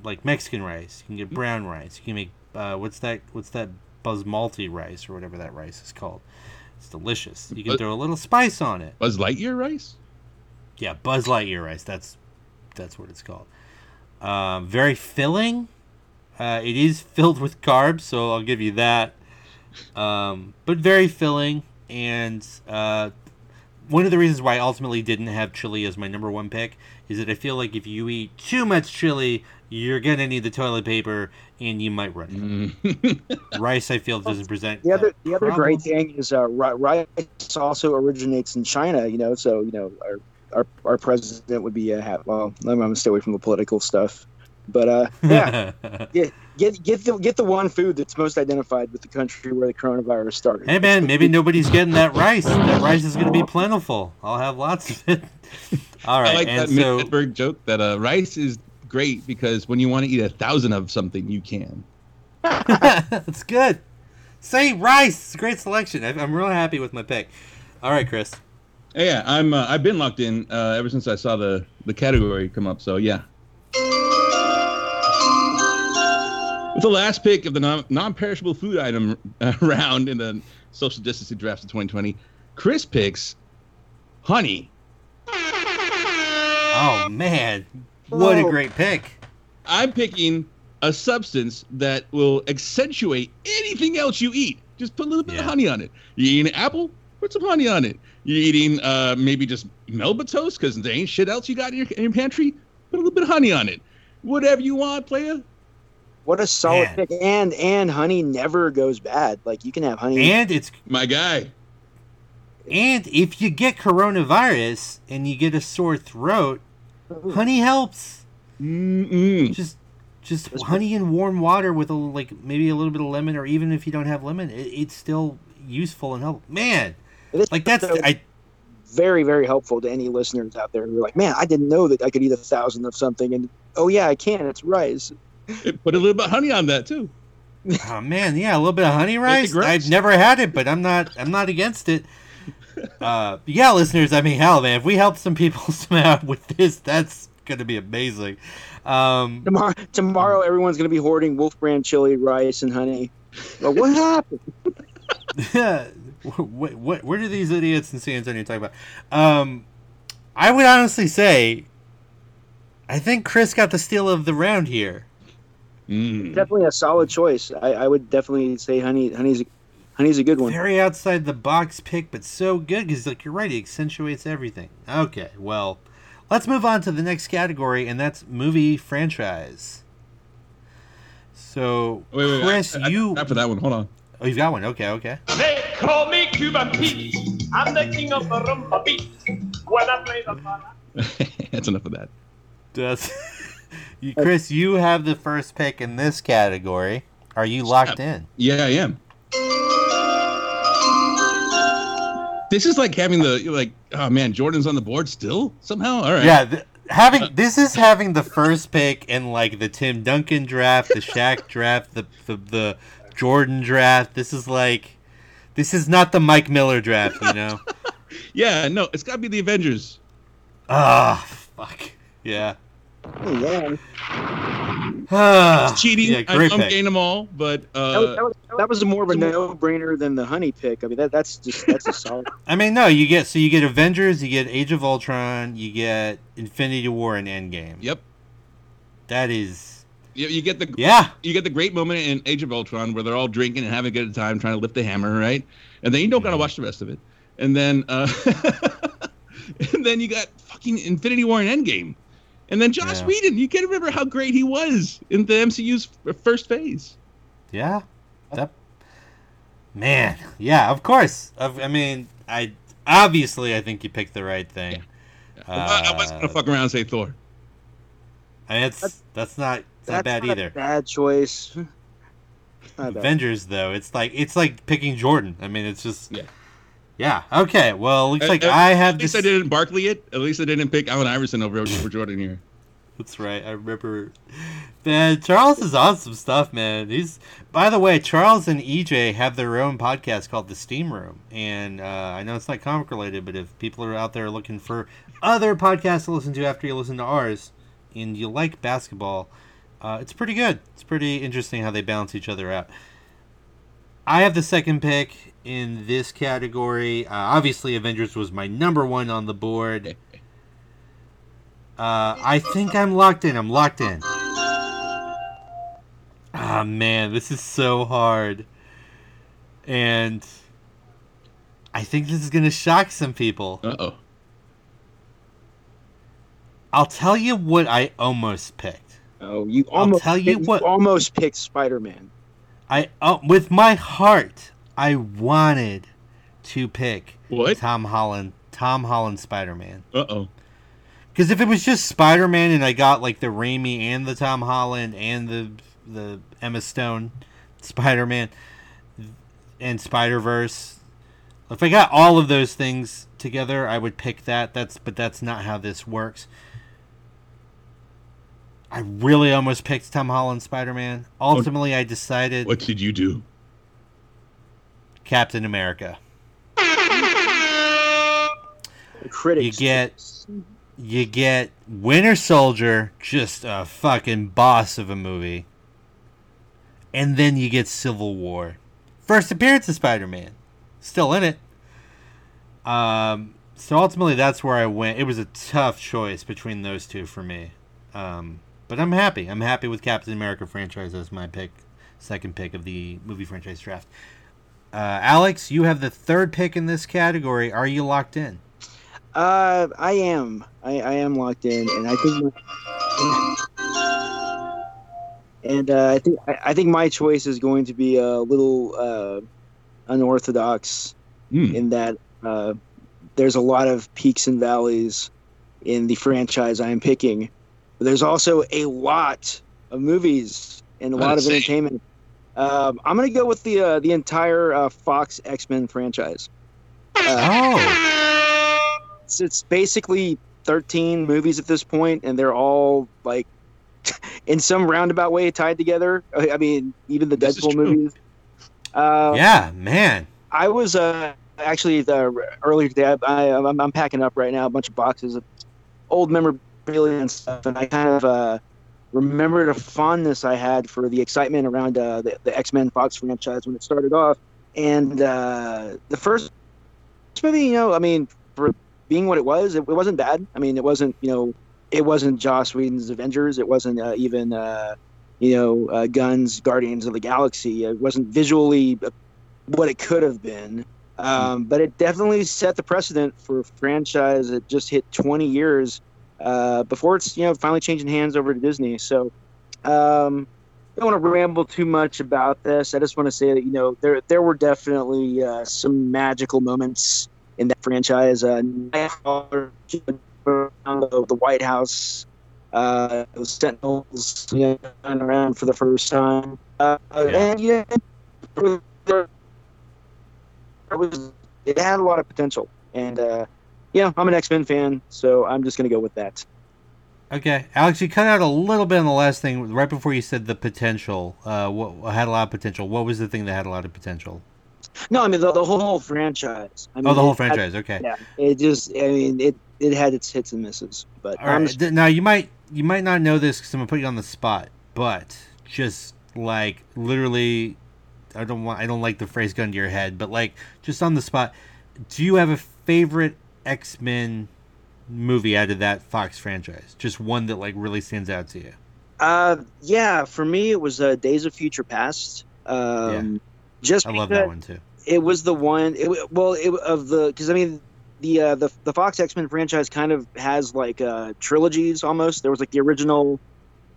like mexican rice you can get brown rice you can make uh, what's that what's that basmati rice or whatever that rice is called? It's delicious. You can throw a little spice on it. Buzz Lightyear rice? yeah buzz lightyear rice that's that's what it's called. Um, very filling. Uh, it is filled with carbs so i'll give you that. Um, but very filling and uh, one of the reasons why I ultimately didn't have chili as my number one pick is that I feel like if you eat too much chili, you're gonna need the toilet paper and you might run out. Mm. Rice, I feel, doesn't present the other the other problem. great thing is uh, rice also originates in China. You know, so you know our our, our president would be uh, ha- well. I'm gonna stay away from the political stuff, but uh, yeah, get get get the get the one food that's most identified with the country where the coronavirus started. hey man, maybe nobody's getting that rice. That rice is gonna be plentiful. I'll have lots of it. All right, I like and that so Hedberg joke that uh, rice is great because when you want to eat a thousand of something, you can. that's good. Say rice. It's a great selection. I- I'm real happy with my pick. All right, Chris. Yeah, I'm. Uh, I've been locked in uh, ever since I saw the the category come up. So yeah. With the last pick of the non non-perishable food item uh, round in the social distancing drafts of 2020, Chris picks honey. Oh man, what a great pick. I'm picking a substance that will accentuate anything else you eat. Just put a little bit of honey on it. You eating an apple? Put some honey on it. You're eating uh, maybe just Melba toast because there ain't shit else you got in your, in your pantry? Put a little bit of honey on it. Whatever you want, player. What a solid Man. pick, and and honey never goes bad. Like you can have honey. And it's My guy. and if you get coronavirus and you get a sore throat, honey helps. Mm-mm. Just just That's honey and warm water with a like maybe a little bit of lemon, or even if you don't have lemon, it, it's still useful and help. Man, like that's so I very very helpful to any listeners out there who are like, man, I didn't know that I could eat a thousand of something, and oh yeah, I can. It's rice. Put a little bit of honey on that too. Oh man, yeah, a little bit of honey rice. I've never had it, but I'm not. I'm not against it. Uh, yeah, listeners. I mean, hell, man, if we help some people somehow with this, that's gonna be amazing. Um, Tomorrow, tomorrow, everyone's gonna be hoarding Wolf Brand chili, rice, and honey. But what happened? what, what, where do these idiots in San Antonio talk about? Um, I would honestly say, I think Chris got the steal of the round here. Mm. Definitely a solid choice. I, I would definitely say honey. Honey's a, honey's a good one. Very outside the box pick, but so good because, like, you're right, he accentuates everything. Okay, well, let's move on to the next category, and that's movie franchise. So, Wait, wait, wait. Chris, I- I- you after that one, hold on. oh, you've got one. Okay, okay. They call me Cuban Pete. I'm the king of the rumba beat. When I play the banana. That's enough of that. Does you, Chris? You have the first pick in this category. Are you locked in? Yeah, I am. This is like having the like. Oh man, Jordan's on the board still somehow. All right. Yeah, th- having this is having the first pick in like the Tim Duncan draft, the Shaq draft, the, the the Jordan draft. This is like this is not the Mike Miller draft, you know. Yeah. No, it's got to be the Avengers. Ah, fuck. Yeah. Oh, yeah. Cheating. Yeah, I'm, great I'm pick. getting them all, but That was, uh, that, was, that was more of a no-brainer than the honey pick. I mean, that that's just that's a solid. I mean, no, you get so you get Avengers, you get Age of Ultron, you get Infinity War and Endgame. yep. That is, You, you get the yeah, you get the great moment in Age of Ultron where they're all drinking and having a good time trying to lift the hammer, right? And then you don't gotta watch the rest of it. And then uh and then you got fucking Infinity War and Endgame. And then Joss Yeah. Whedon, you can't remember how great he was in the MCU's first phase. yeah. That man, yeah, of course. Of- I mean, I obviously I think you picked the right thing. I, I wasn't gonna Uh, fuck around and say Thor. I mean, it's that's not it's That's not bad not either. A bad choice. Avengers though, it's like it's like picking Jordan. I mean, it's just Yeah. Yeah. Okay, well, looks like I have At least this. I didn't Barkley it. At least I didn't pick Allen Iverson over over Jordan here. That's right. I remember. Man, Charles is on some stuff, man. He's. By the way, Charles and EJ have their own podcast called The Steam Room, and uh, I know it's not comic related, but if people are out there looking for other podcasts to listen to after you listen to ours, and you like basketball, uh, it's pretty good. It's pretty interesting how they balance each other out. I have the second pick in this category. Uh, obviously, Avengers was my number one on the board. Uh, I think I'm locked in. I'm locked in. Ah man, this is so hard. And I think this is gonna shock some people. Uh oh. I'll tell you what I almost picked. Oh, you I'll almost tell you picked- what- almost picked Spider-Man. I uh, with my heart, I wanted to pick What? Tom Holland. Tom Holland Spider Man. Uh oh. Because if it was just Spider Man and I got like the Raimi and the Tom Holland and the the Emma Stone Spider Man and Spider Verse, if I got all of those things together, I would pick that. That's but that's not how this works. I really almost picked Tom Holland Spider Man. Ultimately, I decided What did you do? Captain America. The critics. You get- you get Winter Soldier, just a fucking boss of a movie. And then you get Civil War. First appearance of Spider Man. Still in it. Um, so ultimately, that's where I went. It was a tough choice between those two for me. Um, but I'm happy. I'm happy with Captain America franchise as my pick, second pick of the movie franchise draft. Uh, Alex, you have the third pick in this category. Are you locked in? Uh, I am. I, I am locked in, and I think. and uh, I think I, I think my choice is going to be a little uh, unorthodox Hmm. in that uh, there's a lot of peaks and valleys in the franchise I am picking. But there's also a lot of movies and a lot of Let's entertainment. Um, I'm gonna go with the uh, the entire uh, Fox X Men franchise. Uh, Oh. it's, it's basically 13 movies at this point, and they're all like in some roundabout way tied together. I I mean, even the This Deadpool movies. Uh, yeah, man. I was uh, actually the, earlier today. I, I, I'm, I'm packing up right now a bunch of boxes of old memorabilia and stuff, and I kind of uh, remembered a fondness I had for the excitement around uh, the, the X Men Fox franchise when it started off. And uh, the first movie, you know, I mean, for being what it was, it, it wasn't bad. I mean, it wasn't, you know, it wasn't Joss Whedon's Avengers. It wasn't uh, even, uh, you know, uh, Guns Guardians of the Galaxy. It wasn't visually uh, what it could have been. Um, but it definitely set the precedent for a franchise that just hit 20 years uh, before it's you know finally changing hands over to Disney. So um, I don't want to ramble too much about this. I just want to say that you know there there were definitely uh, some magical moments in that franchise. Uh, around the, White House, uh, the Sentinels you know, around for the first time, uh, and yeah, it was it had a lot of potential, and uh, yeah, I'm an X Men fan, so I'm just gonna go with that. Okay, Alex, you cut out a little bit on the last thing right before you said the potential. Uh, what had a lot of potential? What was the thing that had a lot of potential? No, I mean the, the whole franchise. I mean, Oh, the whole it- franchise. Okay. yeah, it just I mean it it had its hits and misses, but All just- Now you might you might not know this because I'm gonna put you on the spot, but just like literally, I don't want I don't like the phrase gun to your head, but like just on the spot, do you have a favorite X Men movie out of that Fox franchise? Just one that like really stands out to you. uh, yeah, for me it was uh, Days of Future Past. Um, Just I love that one too. it was the one. It, well, it, of the because I mean the uh, the the Fox X Men franchise kind of has like uh, trilogies almost. There was like the original,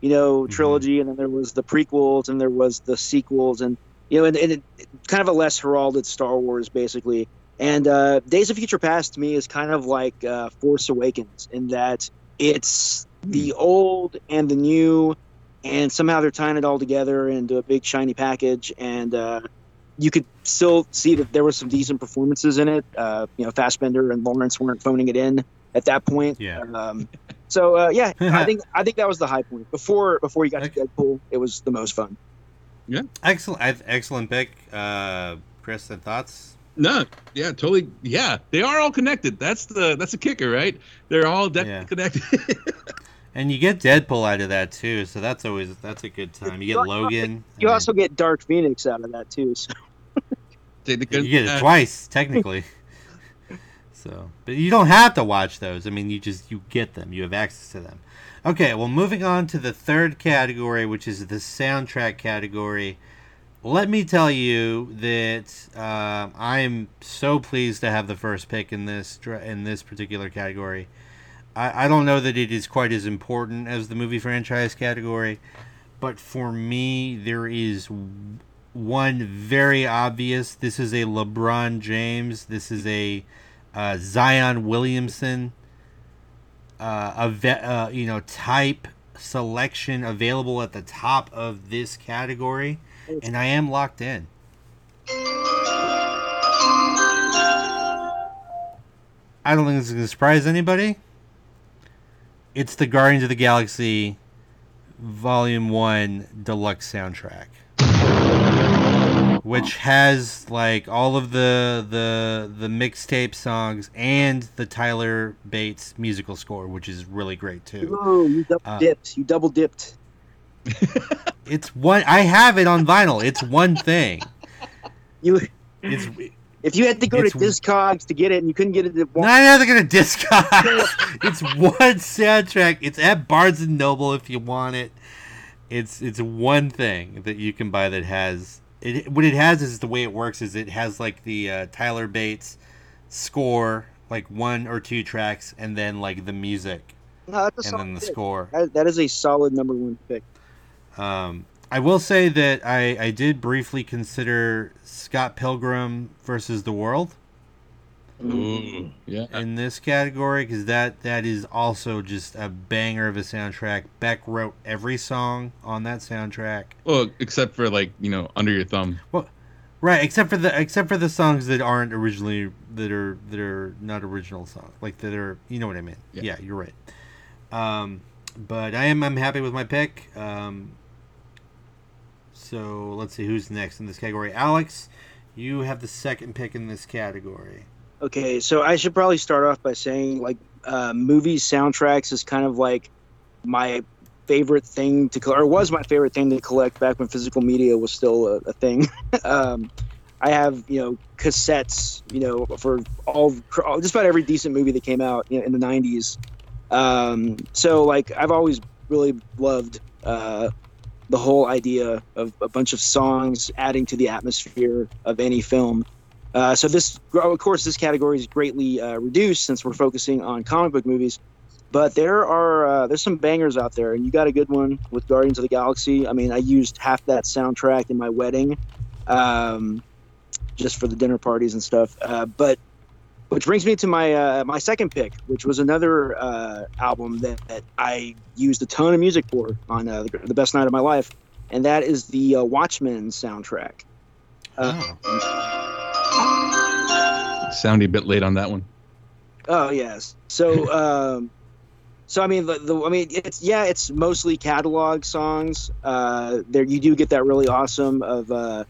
you know, Mhm. trilogy, and then there was the prequels, and there was the sequels, and you know, and, and it, kind of a less heralded Star Wars basically. And uh, Days of Future Past to me is kind of like uh, Force Awakens in that it's the old and the new, and somehow they're tying it all together into a big shiny package. And uh, you could still see that there were some decent performances in it. Uh, you know, Fassbender and Lawrence weren't phoning it in at that point. Yeah. Um, so uh, yeah, I think I think that was the high point before before you got Okay. to Deadpool. It was the most fun. Yeah, excellent, I- excellent pick, uh, Chris. And thoughts? No, yeah, totally. Yeah, they are all connected. That's the that's the kicker, right? They're all de- Yeah. connected. And you get Deadpool out of that too, so that's always that's a good time. You You get also- Logan. You and also get Dark Phoenix out of that too. So. Take the good- you get it twice technically. so, but you don't have to watch those. I mean, you just you get them. You have access to them. Okay, well, moving on to the third category, which is the soundtrack category. Let me tell you that um I am so pleased to have the first pick in this in this particular category. I, I don't know that it is quite as important as the movie franchise category, but for me, there is one very obvious. This is a LeBron James. This is a uh, Zion Williamson. Uh, a uh, you know type selection available at the top of this category, and I am locked in. I don't think this is going to surprise anybody. It's the Guardians of the Galaxy Volume 1 Deluxe soundtrack. Which has like all of the the the mixtape songs and the Tyler Bates musical score, which is really great too. Oh, you double Uh, dipped. You double dipped. It's one I have it on vinyl. It's one thing. You It's if you had to go to Discogs to get it and you couldn't get it at not another gonna discog. it's one soundtrack. It's at Barnes and Noble if you want it. It's it's one thing that you can buy that has it. What it has is the way it works is it has like the uh, Tyler Bates score, like one or two tracks, and then like the music, no, and then the pick. score. That, that is a solid number one pick. Um, I will say that I, I did briefly consider Scott Pilgrim versus the World Ooh, yeah. in this category because that that is also just a banger of a soundtrack. Beck wrote every song on that soundtrack, Well, except for like you know under your thumb. Well, right? Except for the except for the songs that aren't originally that are that are not original songs, like that are you know what I mean? Yeah. Yeah, you're right. Um, but I am I'm happy with my pick. Um, so let's see who's next in this category. Alex, you have the second pick in this category. Okay, so I should probably start off by saying like uh, movie soundtracks is kind of like my favorite thing to collect, or was my favorite thing to collect back when physical media was still a, a thing. um, I have you know cassettes, you know, for all just about every decent movie that came out you know, in the '90s. Um, so like I've always really loved uh, the whole idea of a bunch of songs adding to the atmosphere of any film. Uh, so this, of course, this category is greatly uh, reduced since we're focusing on comic book movies. But there are uh, there's some bangers out there, and you got a good one with Guardians of the Galaxy. I mean, I used half that soundtrack in my wedding, um, just for the dinner parties and stuff. Uh, but which brings me to my uh, my second pick, which was another uh, album that, that, I used a ton of music for on uh, the, the, best night of my life, and that is the uh, Watchmen soundtrack. Oh. Sounding a bit late on that one. Oh yes. So um, so I mean the, the, I mean it's yeah it's mostly catalog songs. Uh, there you do get that really awesome of uh,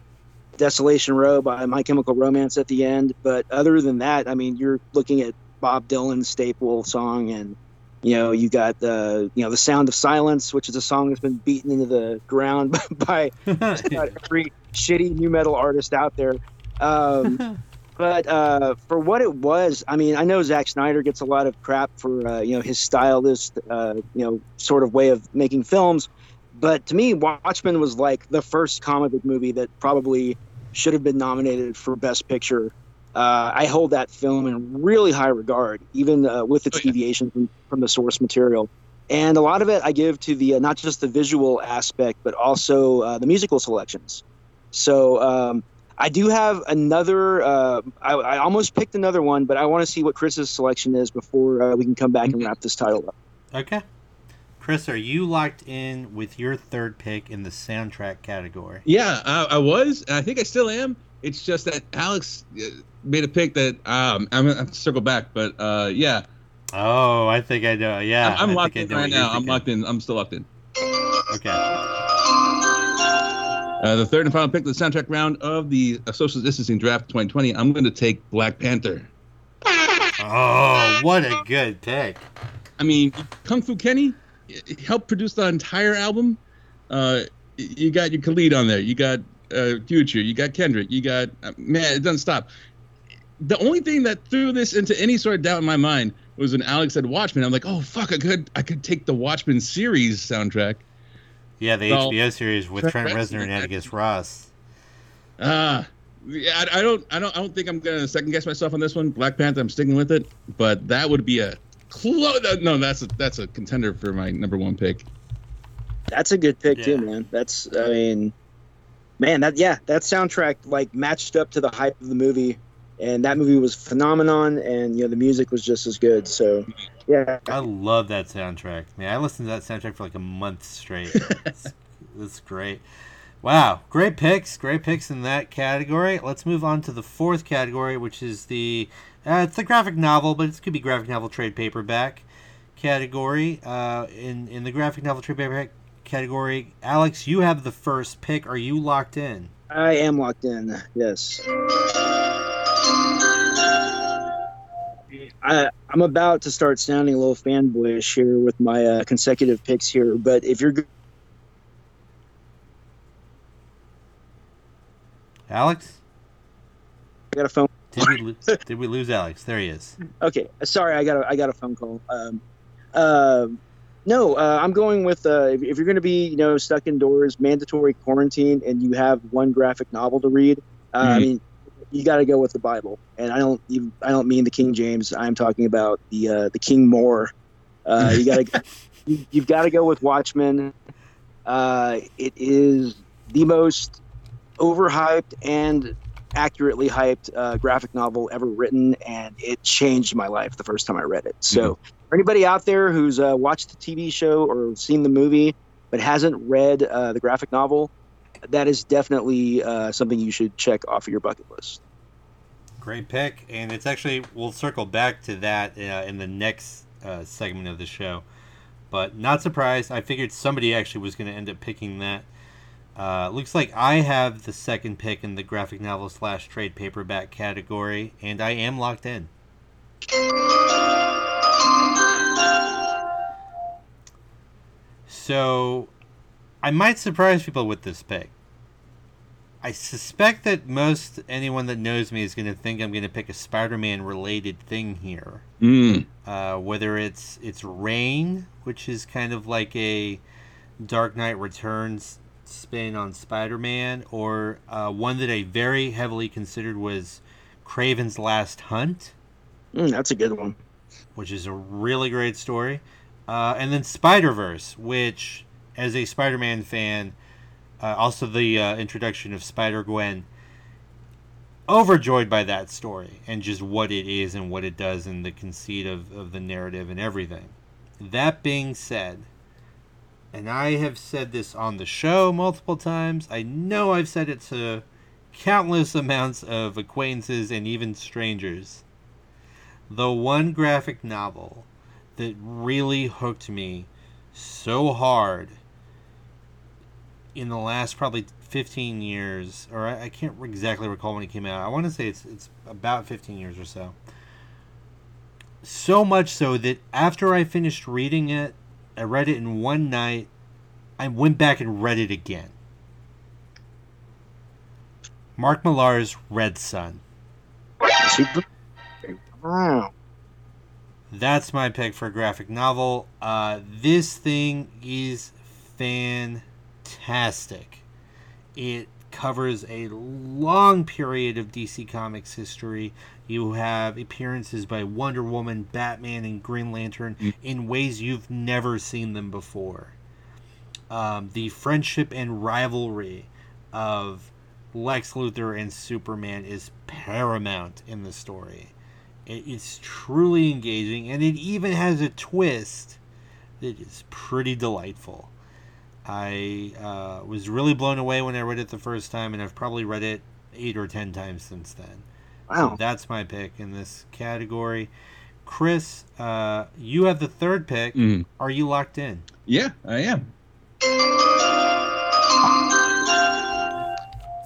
Desolation Row by My Chemical Romance at the end. But other than that, I mean, you're looking at Bob Dylan's staple song, and you know, you got the you know the Sound of Silence, which is a song that's been beaten into the ground by every shitty nu metal artist out there. Um, but uh, for what it was, I mean, I know Zack Snyder gets a lot of crap for uh, you know his stylist, uh, you know, sort of way of making films. But to me, Watchmen was like the first comic book movie that probably should have been nominated for Best Picture. Uh, I hold that film in really high regard, even uh, with its oh, yeah. deviation from, from, the source material. And a lot of it I give to the uh, not just the visual aspect, but also uh, the musical selections. So um, I do have another. Uh, I, I, almost picked another one, but I want to see what Chris's selection is before uh, we can come back and mm-hmm. wrap this title up. Okay. Chris, are you locked in with your third pick in the soundtrack category? Yeah, I, I was. I think I still am. It's just that Alex uh, made a pick that um, I'm gonna circle back, but uh, yeah. Oh, I think I know. Yeah, I'm, I'm locked in right now. I'm locked in. I'm still locked in. Okay. Uh, the third and final pick of the soundtrack round of the social distancing draft 2020. I'm going to take Black Panther. Oh, what a good pick! I mean, Kung Fu Kenny helped produce the entire album. Uh, you got your Khalid on there. You got uh, Future. You got Kendrick. You got uh, man. It doesn't stop. The only thing that threw this into any sort of doubt in my mind was when Alex said Watchmen. I'm like, oh fuck, I could I could take the Watchmen series soundtrack. Yeah, the well, HBO series with Trent Reznor and Atticus Ross. Ah. Uh, yeah, I, I, don't, I don't, I don't think I'm gonna second guess myself on this one. Black Panther, I'm sticking with it, but that would be a close. Uh, no, that's a, that's a contender for my number one pick. That's a good pick yeah. too, man. That's I mean, man, that yeah, that soundtrack like matched up to the hype of the movie, and that movie was phenomenon, and you know the music was just as good. So yeah, I love that soundtrack. Man, I listened to that soundtrack for like a month straight. it's, it's great. Wow, great picks, great picks in that category. Let's move on to the fourth category, which is the uh, it's a graphic novel, but it could be graphic novel trade paperback category. Uh, in in the graphic novel trade paperback category, Alex, you have the first pick. Are you locked in? I am locked in. Yes. I, am about to start sounding a little fanboyish here with my uh, consecutive picks here, but if you're Alex, I got a phone did we, lose, did we lose Alex? There he is. Okay, sorry, I got a, I got a phone call. Um, uh, no, uh, I'm going with uh, if, if, you're going to be you know stuck indoors, mandatory quarantine, and you have one graphic novel to read. Uh, mm-hmm. I mean, you got to go with the Bible, and I don't even, I don't mean the King James. I'm talking about the uh, the King Moore. Uh, you got to you, you've got to go with Watchmen. it is the most overhyped and accurately hyped uh, graphic novel ever written, and it changed my life the first time I read it. So, mm-hmm. for anybody out there who's uh, watched the TV show or seen the movie but hasn't read uh, the graphic novel, that is definitely uh, something you should check off of your bucket list. Great pick, and it's actually we'll circle back to that uh, in the next uh, segment of the show. but not surprised. I figured somebody actually was going to end up picking that. Uh, looks like I have the second pick in the graphic novel slash trade paperback category, and I am locked in. So, I might surprise people with this pick. I suspect that most anyone that knows me is going to think I'm going to pick a Spider-Man related thing here. Mm. Uh, whether it's it's Reign, which is kind of like a Dark Knight Returns spin on Spider-Man, or uh, one that I very heavily considered was Kraven's Last Hunt, Mm, that's a good one. which is a really great story, uh, and then Spider Verse, which as a Spider-Man fan, uh, also the uh, introduction of Spider Gwen. Overjoyed by that story and just what it is and what it does and the conceit of, of the narrative and everything. That being said, and I have said this on the show multiple times, I know I've said it to countless amounts of acquaintances and even strangers. The one graphic novel that really hooked me so hard in the last probably 15 years, or I, I can't exactly recall when it came out. I want to say it's it's about 15 years or so. So much so that after I finished reading it, I read it in one night. I went back and read it again. Mark Millar's Red Son. Wow. That's my pick for a graphic novel. Uh, this thing is fantastic. It covers a long period of DC Comics history. You have appearances by Wonder Woman, Batman, and Green Lantern in ways you've never seen them before. Um, the friendship and rivalry of Lex Luthor and Superman is paramount in the story. It, it's truly engaging, and it even has a twist that is pretty delightful. I uh, was really blown away when I read it the first time, and I've probably read it eight or ten times since then. So Wow. that's my pick in this category. Chris, uh, you have the third pick. Mm. Are you locked in? Yeah, I am.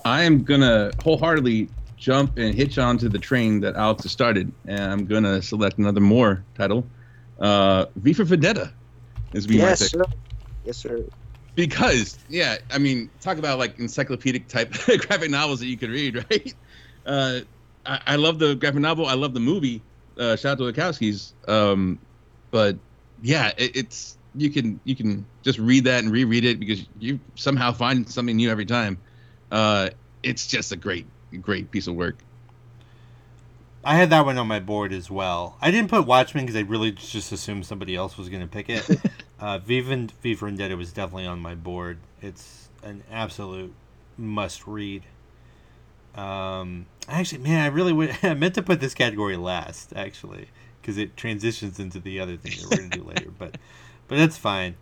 I am gonna wholeheartedly jump and hitch onto the train that Alex has started, and I'm gonna select another Moore title. Uh, V for Vendetta is be my Yes, pick sir. Yes, sir. Because yeah, I mean, talk about like encyclopedic type graphic novels that you could read, right? Uh, I, I love the graphic novel. I love the movie. Uh, shout out to Wachowski's. Um, but yeah, it, it's you can you can just read that and reread it because you somehow find something new every time. Uh, it's just a great great piece of work. I had that one on my board as well. I didn't put Watchmen because I really just assumed somebody else was going to pick it. uh, Viva, V Vendetta was definitely on my board. It's an absolute must read. Um, actually, man, I really would. I meant to put this category last, actually, because it transitions into the other thing that we're going to do later. But, but that's fine.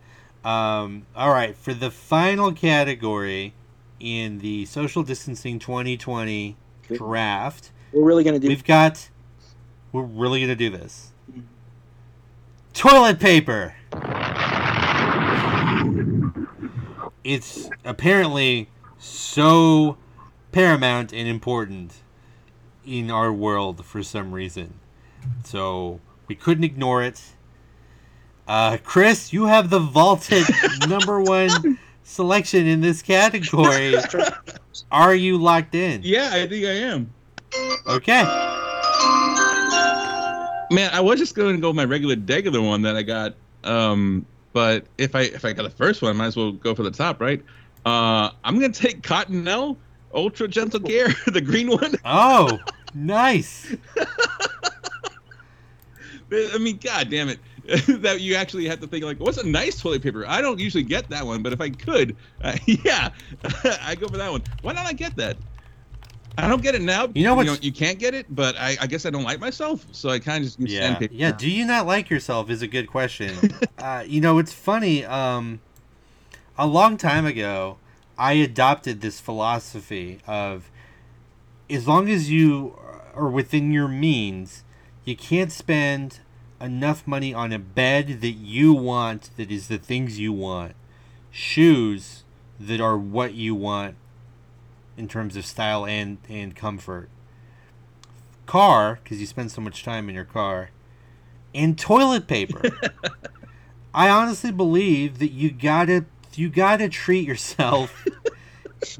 Um, all right, for the final category in the social distancing 2020 draft. We're really gonna do. We've got. We're really gonna do this. Toilet paper. It's apparently so paramount and important in our world for some reason. So we couldn't ignore it. Uh, Chris, you have the vaulted number one selection in this category. Are you locked in? Yeah, I think I am. Okay. Man, I was just going to go with my regular degular one that I got. Um, but if I if I got the first one, I might as well go for the top, right? Uh, I'm gonna take Cottonelle Ultra Gentle Care, the green one. Oh, nice. I mean, god damn it, that you actually have to think like, what's a nice toilet paper? I don't usually get that one, but if I could, uh, yeah, I go for that one. Why don't I get that? I don't get it now. You know what's- you, can't get it, but I, I guess I don't like myself, so I kind of just use Yeah, sandpaper. yeah. Do you not like yourself? Is a good question. uh, you know, it's funny. Um, a long time ago, I adopted this philosophy of as long as you are within your means, you can't spend enough money on a bed that you want, that is the things you want, shoes that are what you want in terms of style and, and comfort, car, because you spend so much time in your car, and toilet paper. I honestly believe that you gotta you gotta treat yourself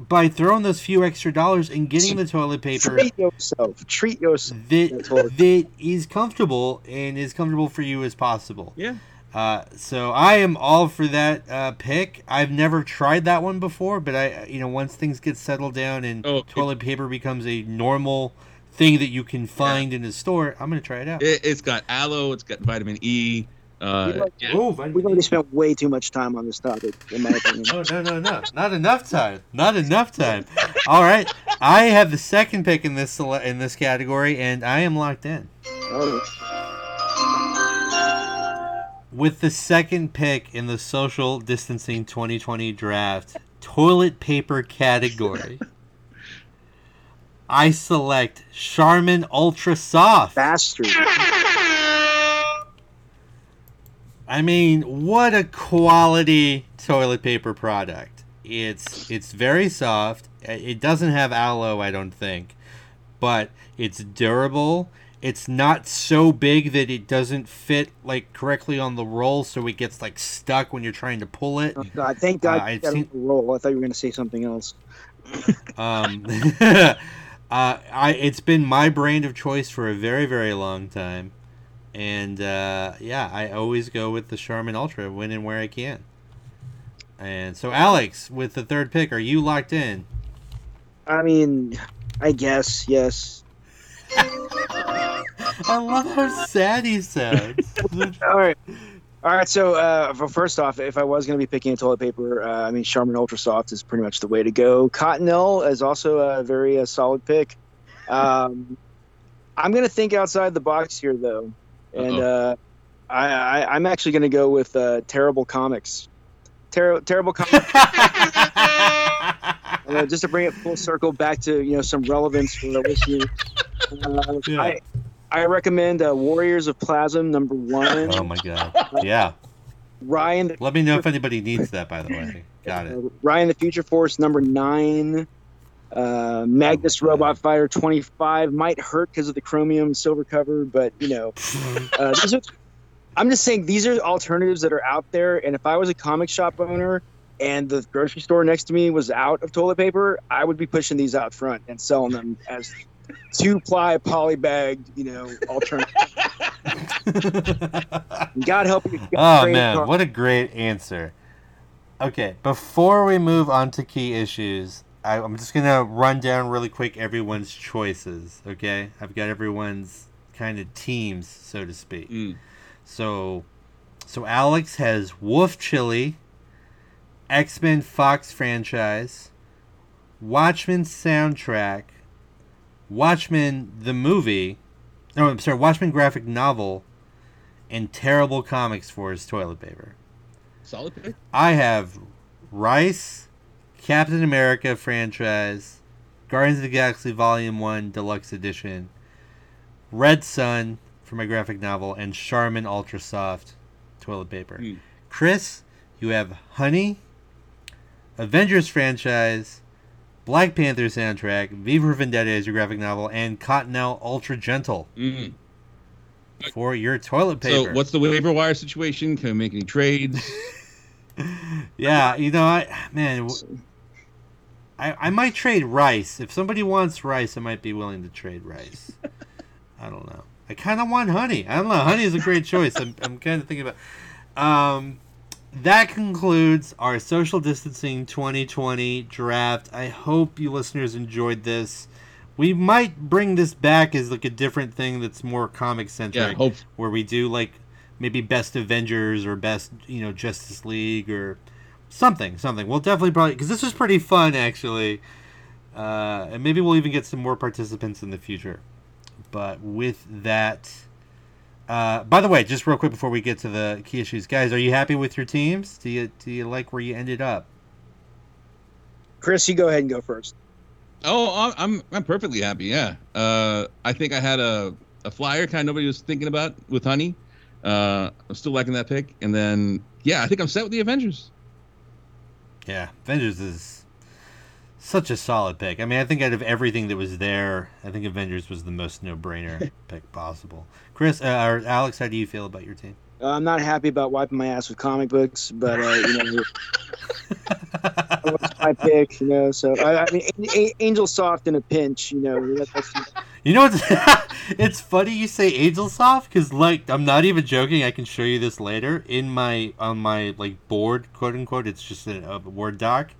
by throwing those few extra dollars and getting the toilet paper Treat yourself. Treat yourself. that That's what- that is comfortable and as comfortable for you as possible. Yeah. Uh, so I am all for that uh, pick. I've never tried that one before, but I, you know, once things get settled down and Oh, it- toilet paper becomes a normal thing that you can find in a store, I'm gonna try it out. It, it's got aloe. It's got vitamin E. Uh, You like- yeah. Oh, We've already spent way too much time on this topic, in my opinion. no, no no no! Not enough time. Not enough time. All right, I have the second pick in this in this category, and I am locked in. Oh, With the second pick in the social distancing 2020 draft, toilet paper category, I select Charmin Ultra Soft. bastard. I mean, what a quality toilet paper product. It's it's very soft. It doesn't have aloe, I don't think, but it's durable. It's not so big that it doesn't fit like correctly on the roll, so it gets like stuck when you're trying to pull it. Oh, God, thank God Uh, you I've seen- roll. I thought you were going to say something else. Um, uh, I it's been my brand of choice for a very very long time, and uh, yeah, I always go with the Charmin Ultra when and where I can. And so, Alex, with the third pick, are you locked in? I mean, I guess, yes. I love how sad he sounds. All right. All right, so uh, f- first off, if I was going to be picking a toilet paper, uh, I mean, Charmin Ultra Soft is pretty much the way to go. Cottonelle is also a very uh, solid pick. Um, I'm going to think outside the box here, though, and uh, I, I, I'm actually going to go with uh, Terrible Comics. Ter- terrible Comics. Uh, just to bring it full circle back to you know some relevance for the listeners. Uh, Yeah. I, I recommend uh, Warriors of Plasm number one. oh my god! Yeah, Ryan the let me know if anybody needs that. By the way, got it. Uh, Rai and the Future Force number nine. Uh, Magnus Oh. Robot Fighter 25 might hurt because of the chromium silver cover, but you know, uh, are, I'm just saying these are alternatives that are out there. And if I was a comic shop owner and the grocery store next to me was out of toilet paper, I would be pushing these out front and selling them as two ply poly bagged, you know, alternative. God help you. Oh man, car- what a great answer. Okay, before we move on to key issues, I, I'm just gonna run down really quick everyone's choices. Okay, I've got everyone's kind of teams, so to speak. Mm. So, so Alex has Wolf Chili, X Men Fox franchise, Watchmen soundtrack, Watchmen the movie, no, I'm sorry, Watchmen graphic novel, and terrible comics for his toilet paper. Solid pick. I have Rice, Captain America franchise, Guardians of the Galaxy Volume 1 Deluxe Edition, Red Son for my graphic novel, and Charmin Ultra Soft toilet paper. Hmm. Chris, you have Honey, Avengers franchise, Black Panther soundtrack, V for Vendetta as your graphic novel, and Cottonelle Ultra Gentle Mm. for your toilet paper. So, what's the waiver wire situation? Can we make any trades? Yeah, you know, I man, I I might trade rice if somebody wants rice. I might be willing to trade rice. I don't know. I kind of want honey. I don't know. Honey is a great choice. I'm I'm kind of thinking about. Um, that concludes our social distancing 2020 draft. I hope you listeners enjoyed this. We might bring this back as like a different thing that's more comic yeah, centric hope. where we do like maybe best Avengers or best you know Justice League or something something. We'll definitely probably because this was pretty fun actually, uh, and maybe we'll even get some more participants in the future. But with that, uh, by the way, just real quick before we get to the key issues, guys, are you happy with your teams? Do you do you like where you ended up? Chris, you go ahead and go first. Oh, I'm I'm, I'm perfectly happy. Yeah. Uh, I think I had a, a flyer kind of nobody was thinking about with honey. Uh, I'm still liking that pick. And then, yeah, I think I'm set with the Avengers. Yeah, Avengers is such a solid pick. I mean, I think out of everything that was there, I think Avengers was the most no-brainer pick possible. Chris uh, or Alex, how do you feel about your team? Uh, I'm not happy about wiping my ass with comic books, but uh, you know, that was my pick. You know, so I, I mean, A- Angel Soft in a pinch. You know, that- that's, You know what's it's funny you say Angel Soft because like I'm not even joking. I can show you this later in my on my like board, quote unquote. It's just a, a word doc.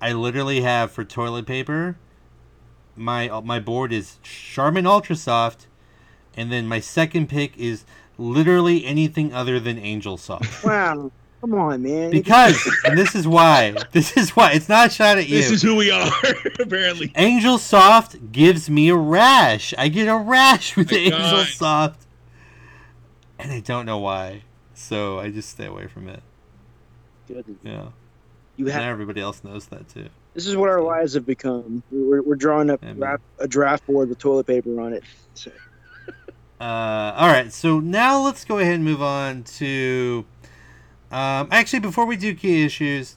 I literally have for toilet paper. My uh, my board is Charmin Ultra Soft, and then my second pick is literally anything other than Angel Soft. wow. Come on, man. Because and this is why this is why it's not a shot at you. This is who we are, apparently. Angel Soft gives me a rash. I get a rash with My Angel God. Soft. And I don't know why. So I just stay away from it. Yeah. you Now have. everybody else knows that too. This is what our lives have become. We're, we're drawing up Yeah, man. draft, a draft board with toilet paper on it. So, Uh, all right, so now let's go ahead and move on to. Um, actually, before we do key issues,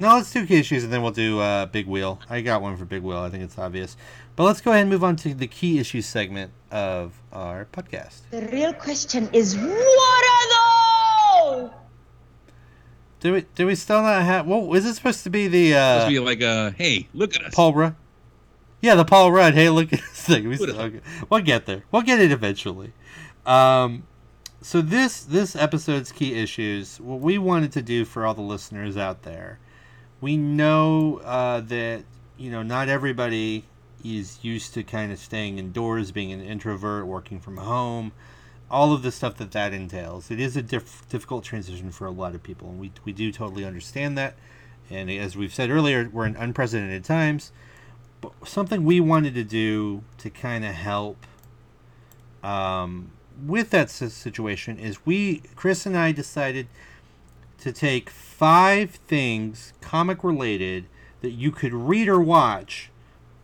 no, let's do key issues and then we'll do uh, Big Wheel. I got one for Big Wheel. I think it's obvious. But let's go ahead and move on to the key issues segment of our podcast. The real question is, what are those? Do we do we still not have? Well, is it supposed to be the Must uh, be like, uh, hey, look at us. Paul Rudd? Yeah, the Paul Rudd. Hey, look at this thing. We What still, a- okay. We'll get there. We'll get it eventually. Um, so this this episode's key issues. What we wanted to do for all the listeners out there, we know uh, that you know not everybody is used to kind of staying indoors, being an introvert, working from home, all of the stuff that that entails. It is a diff- difficult transition for a lot of people, and we we do totally understand that. And as we've said earlier, we're in unprecedented times. But something we wanted to do to kind of help um, with that situation is we, Chris and I, decided to take five things comic related that you could read or watch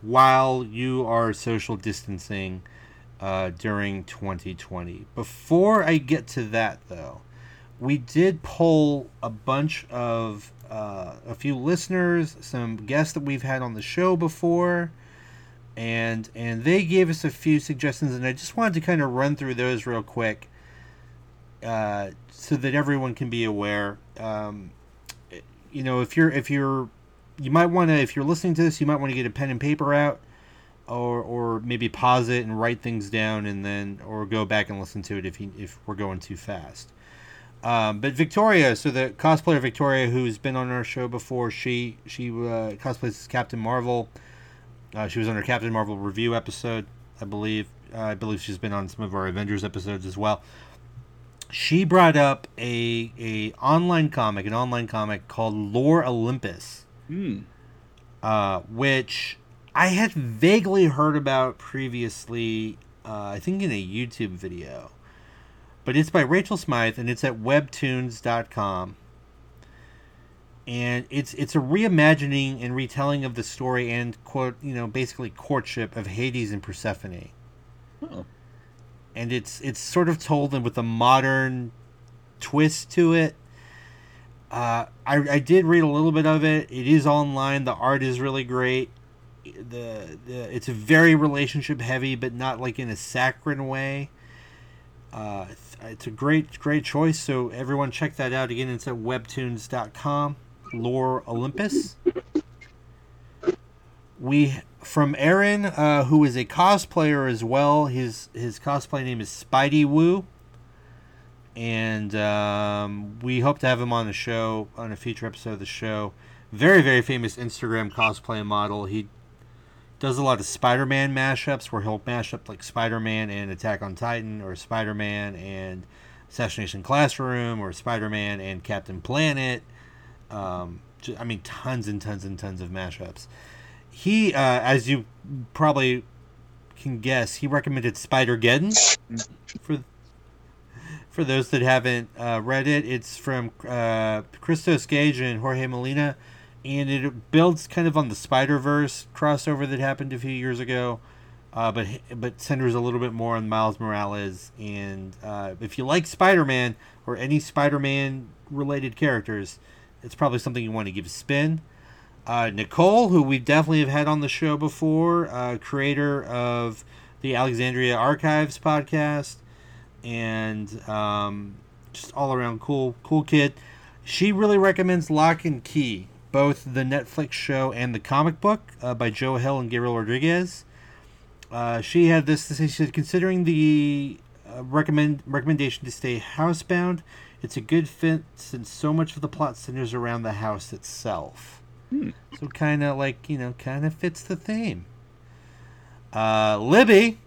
while you are social distancing uh, during 2020. Before I get to that, though, we did pull a bunch of uh, a few listeners, some guests that we've had on the show before, and and they gave us a few suggestions, and I just wanted to kind of run through those real quick, uh, so that everyone can be aware. Um, you know, if you're if you're you might want to if you're listening to this, you might want to get a pen and paper out, or or maybe pause it and write things down, and then or go back and listen to it if you, if we're going too fast. Um, but Victoria, so the cosplayer Victoria, who's been on our show before, she she uh, cosplays as Captain Marvel. Uh, she was on our Captain Marvel review episode, I believe. Uh, I believe she's been on some of our Avengers episodes as well. She brought up a a online comic, an online comic called Lore Olympus uh, which I had vaguely heard about previously, uh, I think in a YouTube video. But it's by Rachel Smythe and it's at webtoons.com. And it's it's a reimagining and retelling of the story and quote, you know, basically courtship of Hades and Persephone. Oh. And it's it's sort of told with a modern twist to it. Uh, I, I did read a little bit of it. It is online. The art is really great. The, the it's very relationship heavy, but not like in a saccharine way. Uh, it's- a great great choice. So everyone check that out again. It's at webtoons.com. Lore Olympus. We from Aaron, uh, who is a cosplayer as well. His his cosplay name is Spidey Woo and um, we hope to have him on the show on a future episode of the show. Very very famous Instagram cosplay model. He does a lot of Spider-Man mashups where he'll mash up like Spider-Man and Attack on Titan, or Spider-Man and Assassination Classroom, or Spider-Man and Captain Planet. Um, I mean, tons and tons and tons of mashups. He, uh, as you probably can guess, he recommended Spider-Geddon for for those that haven't uh, read it, it's from uh, Christos Gage and Jorge Molina, and it builds kind of on the Spider Verse crossover that happened a few years ago. uh, but but centers a little bit more on Miles Morales. And uh, if you like Spider-Man or any Spider-Man related characters, it's probably something you want to give a spin. Uh, Nicole, who we definitely have had on the show before, uh, creator of the Alexandria Archives podcast, and um, just all around cool, cool kid. She really recommends Locke and Key, both the Netflix show and the comic book uh, by Joe Hill and Gabriel Rodriguez. Uh, she had this to. She said, considering the uh, recommend recommendation to stay housebound, it's a good fit since so much of the plot centers around the house itself. So kind of like you know, kind of fits the theme. Uh, Libby,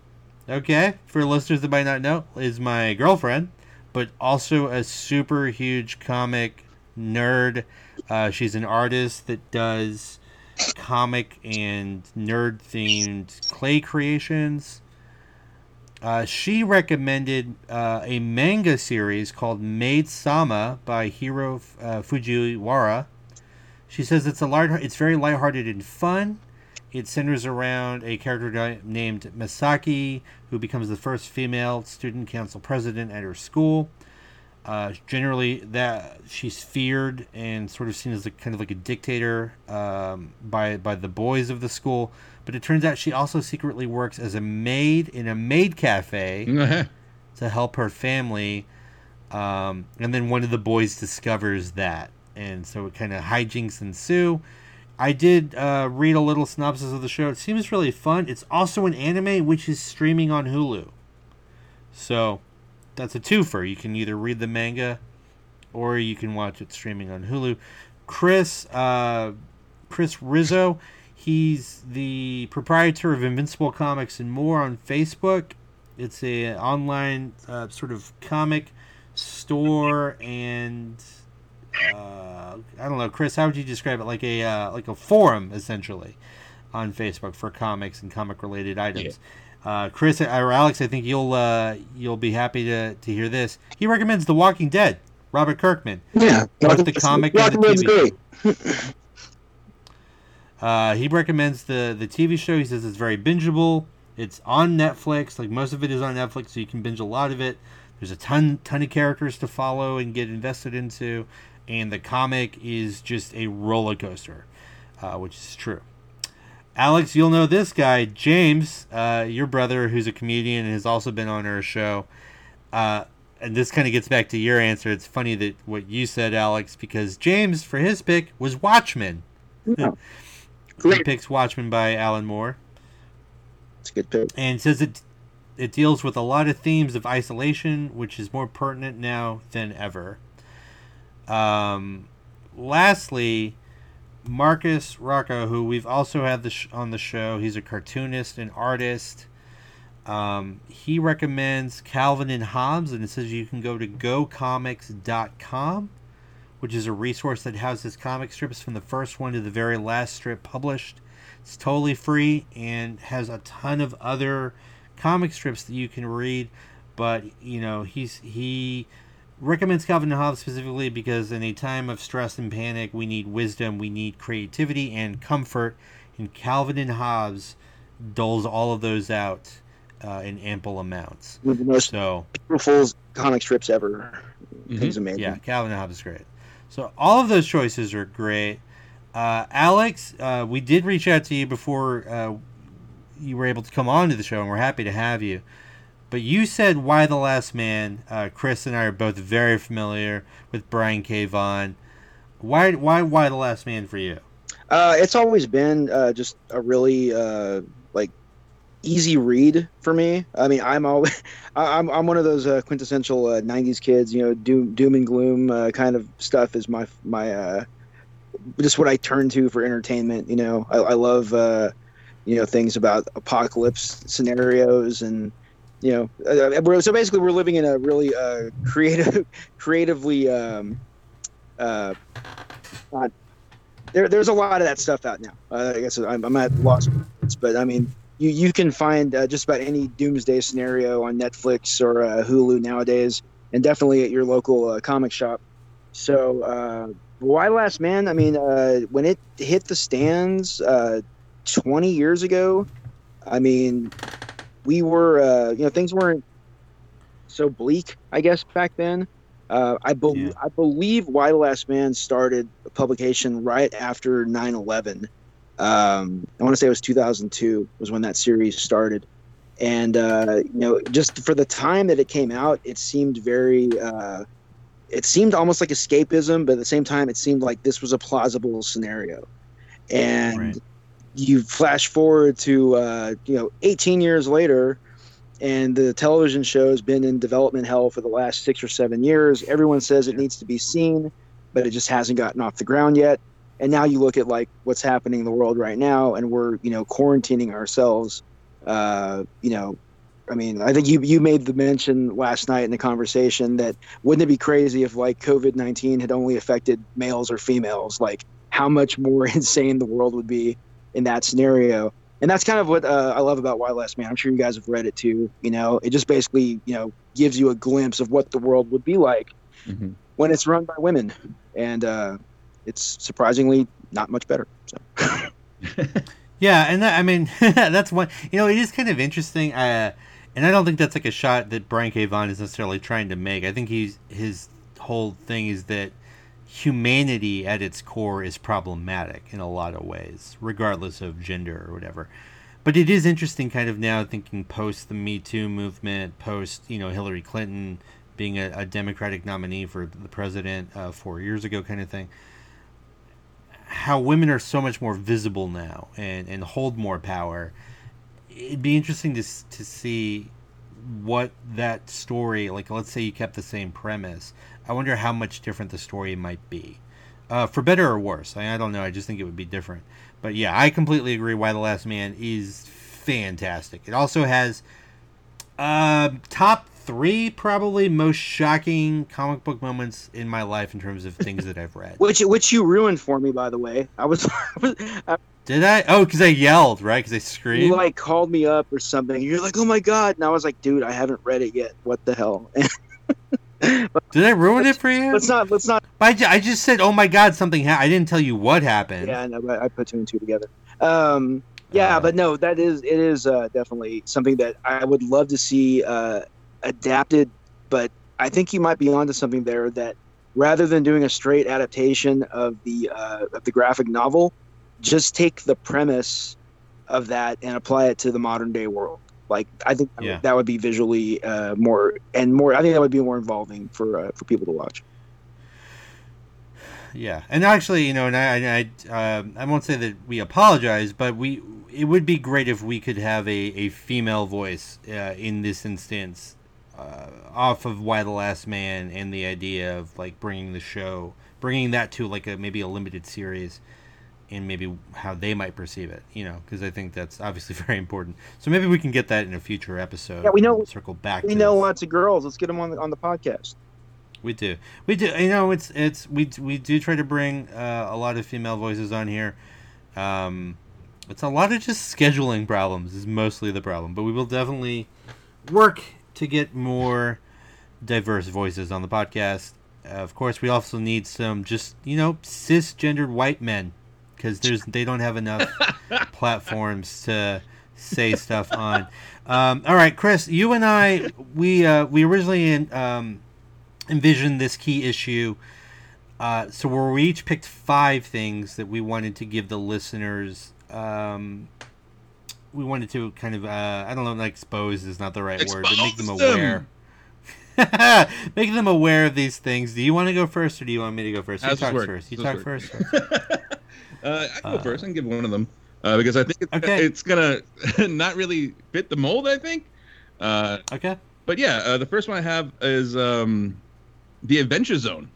okay, for listeners that might not know, is my girlfriend, but also a super huge comic nerd. Uh, she's an artist that does comic and nerd themed clay creations. Uh, she recommended uh, a manga series called Maid Sama by Hiro uh, Fujiwara. She says it's a light, it's very lighthearted and fun. It centers around a character named Misaki, who becomes the first female student council president at her school. Uh, generally, that she's feared and sort of seen as a kind of like a dictator um, by by the boys of the school. But it turns out she also secretly works as a maid in a maid cafe to help her family. Um, and then one of the boys discovers that, and so it kind of hijinks ensue. I did uh, read a little synopsis of the show. It seems really fun. It's also an anime which is streaming on Hulu. So that's a twofer. You can either read the manga or you can watch it streaming on Hulu. Chris uh, Chris Rizzo, he's the proprietor of Invincible Comics and More on Facebook. It's a online uh, sort of comic store and uh, I don't know, Chris. How would you describe it? Like a uh, like a forum essentially on Facebook for comics and comic related items. Uh, Chris or Alex, I think you'll uh, you'll be happy to, to hear this. He recommends The Walking Dead. Robert Kirkman. Yeah, Both the comic and the TV. great. Uh, he recommends the the TV show. He says it's very bingeable. It's on Netflix. Like most of it is on Netflix, so you can binge a lot of it. There's a ton ton of characters to follow and get invested into, and the comic is just a roller coaster, uh, which is true. Alex, you'll know this guy, James, uh, your brother, who's a comedian and has also been on our show. Uh, and this kind of gets back to your answer. It's funny that what you said, Alex, because James, for his pick, was Watchmen. Yeah. He picks Watchmen by Alan Moore It's a good pick. and says it it deals with a lot of themes of isolation, which is more pertinent now than ever. Um, lastly, Marcus Rocco, who we've also had the sh- on the show, he's a cartoonist and artist. Um, he recommends Calvin and Hobbes, and it says you can go to gocomics.com, which is a resource that houses comic strips from the first one to the very last strip published. It's totally free and has a ton of other comic strips that you can read. But you know, he's he recommends Calvin and Hobbes specifically because in a time of stress and panic, we need wisdom, we need creativity and comfort. And Calvin and Hobbes doles all of those out uh, in ample amounts. One of the most So beautiful comic strips ever. Mhm. It's amazing. yeah, Calvin and Hobbes is great. So all of those choices are great. Uh, Alex, uh, we did reach out to you before uh, you were able to come on to the show, and we're happy to have you. But you said "Y the Last Man." Uh, Chris and I are both very familiar with Brian K. Vaughan. Why, why, why the Last Man for you? Uh, it's always been uh, just a really uh, like easy read for me. I mean, I'm always I'm I'm one of those uh, quintessential uh, '90s kids. You know, doom doom and gloom uh, kind of stuff is my my uh, just what I turn to for entertainment. You know, I, I love uh, you know things about apocalypse scenarios and you know uh, we're, so basically we're living in a really uh, creative creatively um, uh, there, there's a lot of that stuff out now. Uh, I guess I'm, I'm at loss words, but I mean, you, you can find uh, just about any doomsday scenario on Netflix or uh, Hulu nowadays, and definitely at your local uh, comic shop. So, uh, Y Last Man? I mean, uh, when it hit the stands uh, 20 years ago, I mean, we were, uh, you know, things weren't so bleak, I guess, back then. Uh, I, bel Yeah. I believe Y the Last Man started publication right after 9 11. Um, I want to say it was 2002 was when that series started. And, uh, you know, just for the time that it came out, it seemed very, uh, it seemed almost like escapism, but at the same time, it seemed like this was a plausible scenario. And Right. You flash forward to, uh, you know, 18 years later, and the television show has been in development hell for the last six or seven years. Everyone says it needs to be seen, but it just hasn't gotten off the ground yet. And now you look at like what's happening in the world right now, and we're you know quarantining ourselves. Uh, you know, I mean, I think you you made the mention last night in the conversation that wouldn't it be crazy if like COVID nineteen had only affected males or females? Like how much more insane the world would be in that scenario and that's kind of what uh, I love about Y Last Man. I'm sure you guys have read it too. You know, it just basically you know gives you a glimpse of what the world would be like Mhm. when it's run by women, and uh, it's surprisingly not much better. So Yeah, and that, I mean that's one. You know, it is kind of interesting. Uh, and I don't think that's like a shot that Brian K. Vaughan is necessarily trying to make. I think he's his whole thing is that humanity at its core is problematic in a lot of ways, regardless of gender or whatever. But it is interesting, kind of now thinking post the Me Too movement, post you know Hillary Clinton being a, a Democratic nominee for the president uh, four years ago, kind of thing how women are so much more visible now and, and hold more power. It'd be interesting to, to see what that story, like let's say you kept the same premise, I wonder how much different the story might be. Uh, for better or worse. I, I don't know. I just think it would be different. But yeah, I completely agree Y The Last Man is fantastic. It also has uh, top three probably most shocking comic book moments in my life in terms of things that I've read. which which you ruined for me, by the way. I was, I Did I? Oh, because I yelled, right? Because I screamed. you like called me up or something. You're like, oh my god, and I was like, dude, I haven't read it yet. What the hell? Did I ruin it for you? let's not let's not. I, I just said, oh my god, something happened. I didn't tell you what happened. Yeah, I know. but I put two and two together. Um, yeah, Uh, but no, that is it is uh, definitely something that I would love to see uh, adapted. But I think you might be onto something there. That rather than doing a straight adaptation of the uh, of the graphic novel, just take the premise of that and apply it to the modern day world. Like I think that would- Yeah. that would be visually uh, more and more. I think that would be more involving for uh, for people to watch. Yeah, and actually, you know, and I, I, um I won't say that we apologize, but we, it would be great if we could have a, a female voice uh, in this instance, uh, off of Y the Last Man and the idea of like bringing the show, bringing that to like a maybe a limited series, and maybe how they might perceive it, you know, because I think that's obviously very important. So maybe we can get that in a future episode. Yeah, we know- circle back. We know this. lots of girls. Let's get them on the, on the podcast. We do. We do. You know, it's it's we we do try to bring uh, a lot of female voices on here. Um, it's a lot of just scheduling problems is mostly the problem, but we will definitely work to get more diverse voices on the podcast. Uh, of course, we also need some just you know cisgendered white men because there's they don't have enough platforms to say stuff on. Um, all right, Chris, you and I we uh, we originally in, um, envisioned this key issue. Uh, so where we each picked five things that we wanted to give the listeners. Um, we wanted to kind of uh, I don't know, like expose is not the right word, but make them Expose them. aware. make them aware of these things. Do you want to go first, or do you want me to go first? You How's this first? You How's talk first. Uh, I can go Uh, first. I can give one of them uh, because I think it's, Okay. it's gonna not really fit the mold. I think. Uh, Okay. but yeah, uh, the first one I have is um, the Adventure Zone.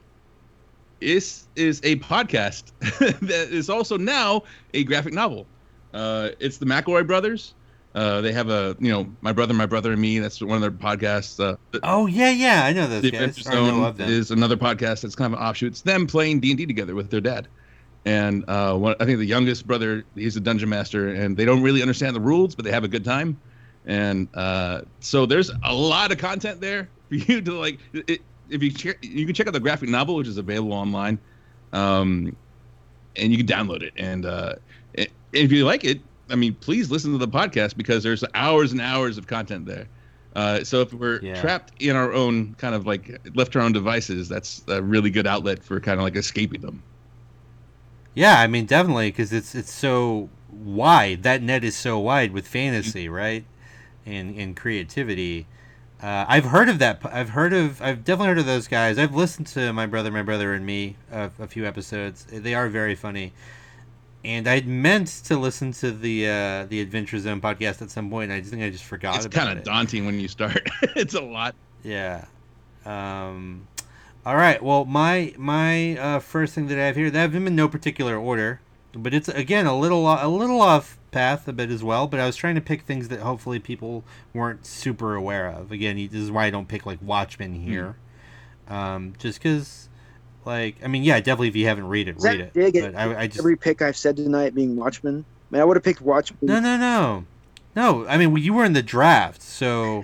Is is a podcast that is also now a graphic novel. Uh, it's the McElroy brothers. Uh, they have a you know my brother, my brother and me. That's one of their podcasts. Uh, Oh yeah, yeah, I know those the guys. Adventure Or I know Zone is another podcast that's kind of an offshoot. It's them playing D and D together with their dad, and uh, one, I think the youngest brother he's a dungeon master, and they don't really understand the rules, but they have a good time, and uh, so there's a lot of content there for you to like. It, if you check, you can check out the graphic novel, which is available online, um, and you can download it, and uh, if you like it, I mean, please listen to the podcast because there's hours and hours of content there. Uh, so if we're Yeah. trapped in our own kind of like left to our own devices, that's a really good outlet for kind of like escaping them. Yeah, I mean definitely because it's it's so wide. That net is so wide with fantasy, right? And and creativity. Uh, I've heard of that. I've heard of. I've definitely heard of those guys. I've listened to my brother, my brother, and me uh, a few episodes. They are very funny. And I'd meant to listen to the uh, the Adventure Zone podcast at some point. And I just think I just forgot It's kind it. of daunting when you start. it's a lot. Yeah. Um, all right. Well, my my uh, first thing that I have here, they have them in no particular order, but it's again a little a little off path a bit as well. But I was trying to pick things that hopefully people weren't super aware of. Again, this is why I don't pick like Watchmen here, um, just because. Like, I mean, yeah, definitely. If you haven't read it, read it. dig But I, I just Every pick I've said tonight being Watchmen. I mean, I would have picked Watchmen. no, no, no, no. I mean, you were in the draft, so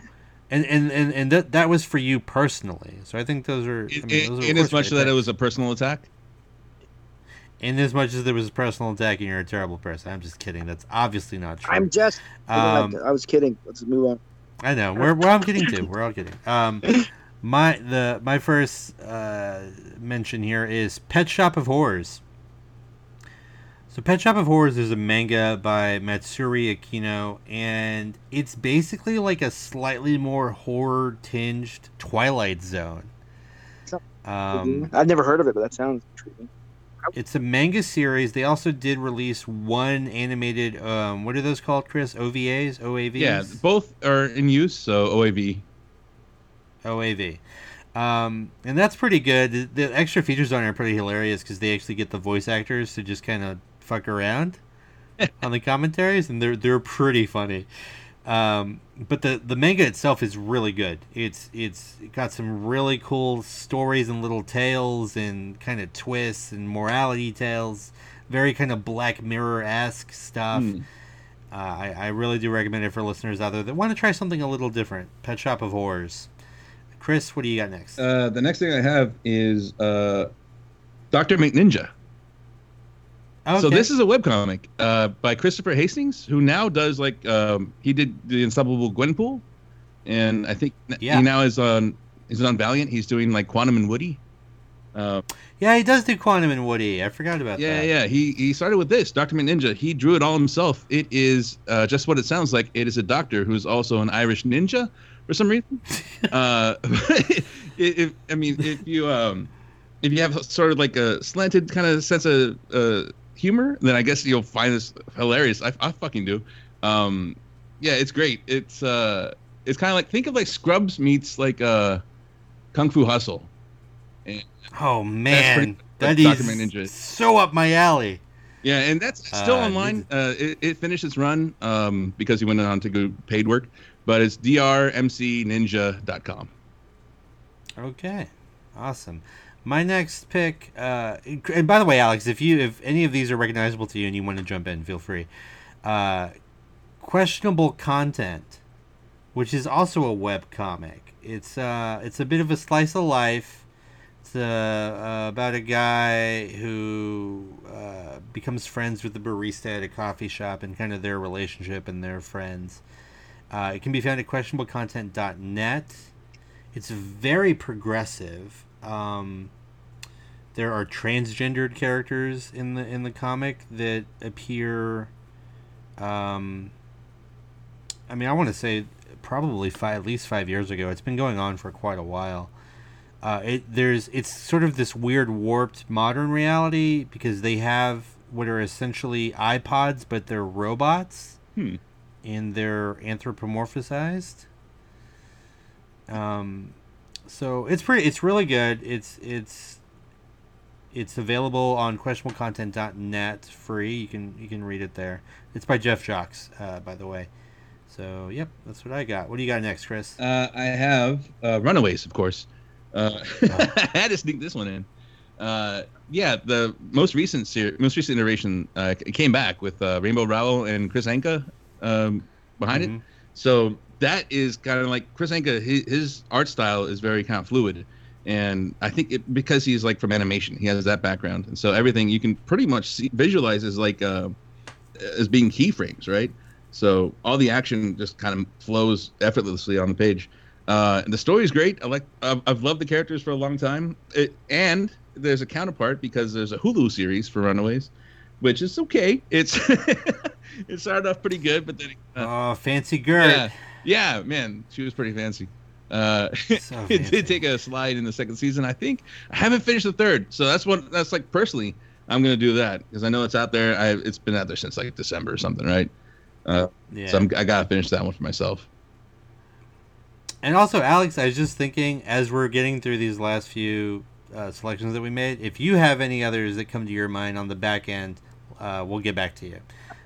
and and and, and that that was for you personally. So I think those are. I In, mean, those are in as much great that it was a personal attack. in as much as there was a personal attack and you're a terrible person. I'm just kidding. That's obviously not true. I'm just. Um, I was kidding. Let's move on. I know. We're we're all kidding too. We're all kidding. Um, my the my first uh, mention here is Pet Shop of Horrors. So Pet Shop of Horrors is a manga by Matsuri Akino, and it's basically like a slightly more horror tinged Twilight Zone. Um, I've never heard of it, but that sounds intriguing. it's a manga series. They also did release one animated. Um, what are those called, Chris? OVAs, OAVs. Yeah, both are in use. So OAV. OAV. Um, and that's pretty good. The, the extra features on it are pretty hilarious because they actually get the voice actors to just kind of fuck around on the commentaries, and they're they're pretty funny. Um, but the the manga itself is really good. It's it's got some really cool stories and little tales and kind of twists and morality tales. Very kind of Black Mirror esque stuff. Hmm. Uh, I, I really do recommend it for listeners out there that want to try something a little different. Pet Shop of Horrors. Chris, what do you got next? Uh, the next thing I have is uh, Doctor McNinja. So this is a webcomic uh, by Christopher Hastings, who now does like um, he did the Unstoppable Gwenpool, and I think Yeah. he now is on is on Valiant. He's doing like Quantum and Woody. Uh, yeah, he does do Quantum and Woody. I forgot about yeah, that. yeah. Yeah. He he started with this Doctor Ninja. He drew it all himself. It is uh, just what it sounds like. It is a doctor who's also an Irish ninja for some reason. uh, if, I mean, if you um, if you have sort of like a slanted kind of sense of uh, humor, then I guess you'll find this hilarious. I, I fucking do. Um, yeah, it's great. It's uh, it's kind of like think of like Scrubs meets like uh, Kung Fu Hustle. Oh man, that is so up my alley. Yeah, and that's still Uh, online. Uh, it, it finished its run um, because he went on to go paid work, but it's drmcninja.com. Okay, awesome. My next pick, uh, and by the way, Alex, if you if any of these are recognizable to you and you want to jump in, feel free. Uh, questionable content, which is also a web comic. It's uh, it's a bit of a slice of life. It's uh, uh, about a guy who uh, becomes friends with the barista at a coffee shop and kind of their relationship and their friends. Uh, it can be found at questionablecontent.net. It's very progressive. Um, there are transgendered characters in the in the comic that appear. Um, I mean, I want to say probably five, at least five years ago. It's been going on for quite a while. Uh, it there's it's sort of this weird warped modern reality because they have what are essentially iPods, but they're robots, Hmm. and they're anthropomorphized. Um, so it's pretty. It's really good. It's it's it's available on questionablecontent.net free. You can you can read it there. It's by Jeph Jacques, uh, by the way. So yep, that's what I got. What do you got next, Chris? Uh, I have uh, Runaways, of course. Uh, I had to sneak this one in. Uh, yeah, the most recent ser- most recent iteration uh, came back with uh, Rainbow Rowell and Kris Anka um, behind it. Mhm. So that is kind of like Kris Anka. His, his art style is very kind of fluid, and I think it because he's like from animation, he has that background, and so everything you can pretty much see, visualize as like uh, as being keyframes, right? So all the action just kind of flows effortlessly on the page. Uh, the story is great. I like. I've, I've loved the characters for a long time. It, and there's a counterpart because there's a Hulu series for Runaways, which is okay. It's it started off pretty good, but then uh, Oh, fancy girl. yeah, yeah, man, she was pretty fancy. Uh, So it did take a slide in the second season. I think I haven't finished the third, so that's what that's like personally. I'm gonna do that because I know it's out there. I it's been out there since like December or something, right? Uh, Yeah. So I'm, I gotta finish that one for myself. And also, Alex, I was just thinking as we're getting through these last few uh, selections that we made, if you have any others that come to your mind on the back end, uh, we'll get back to you.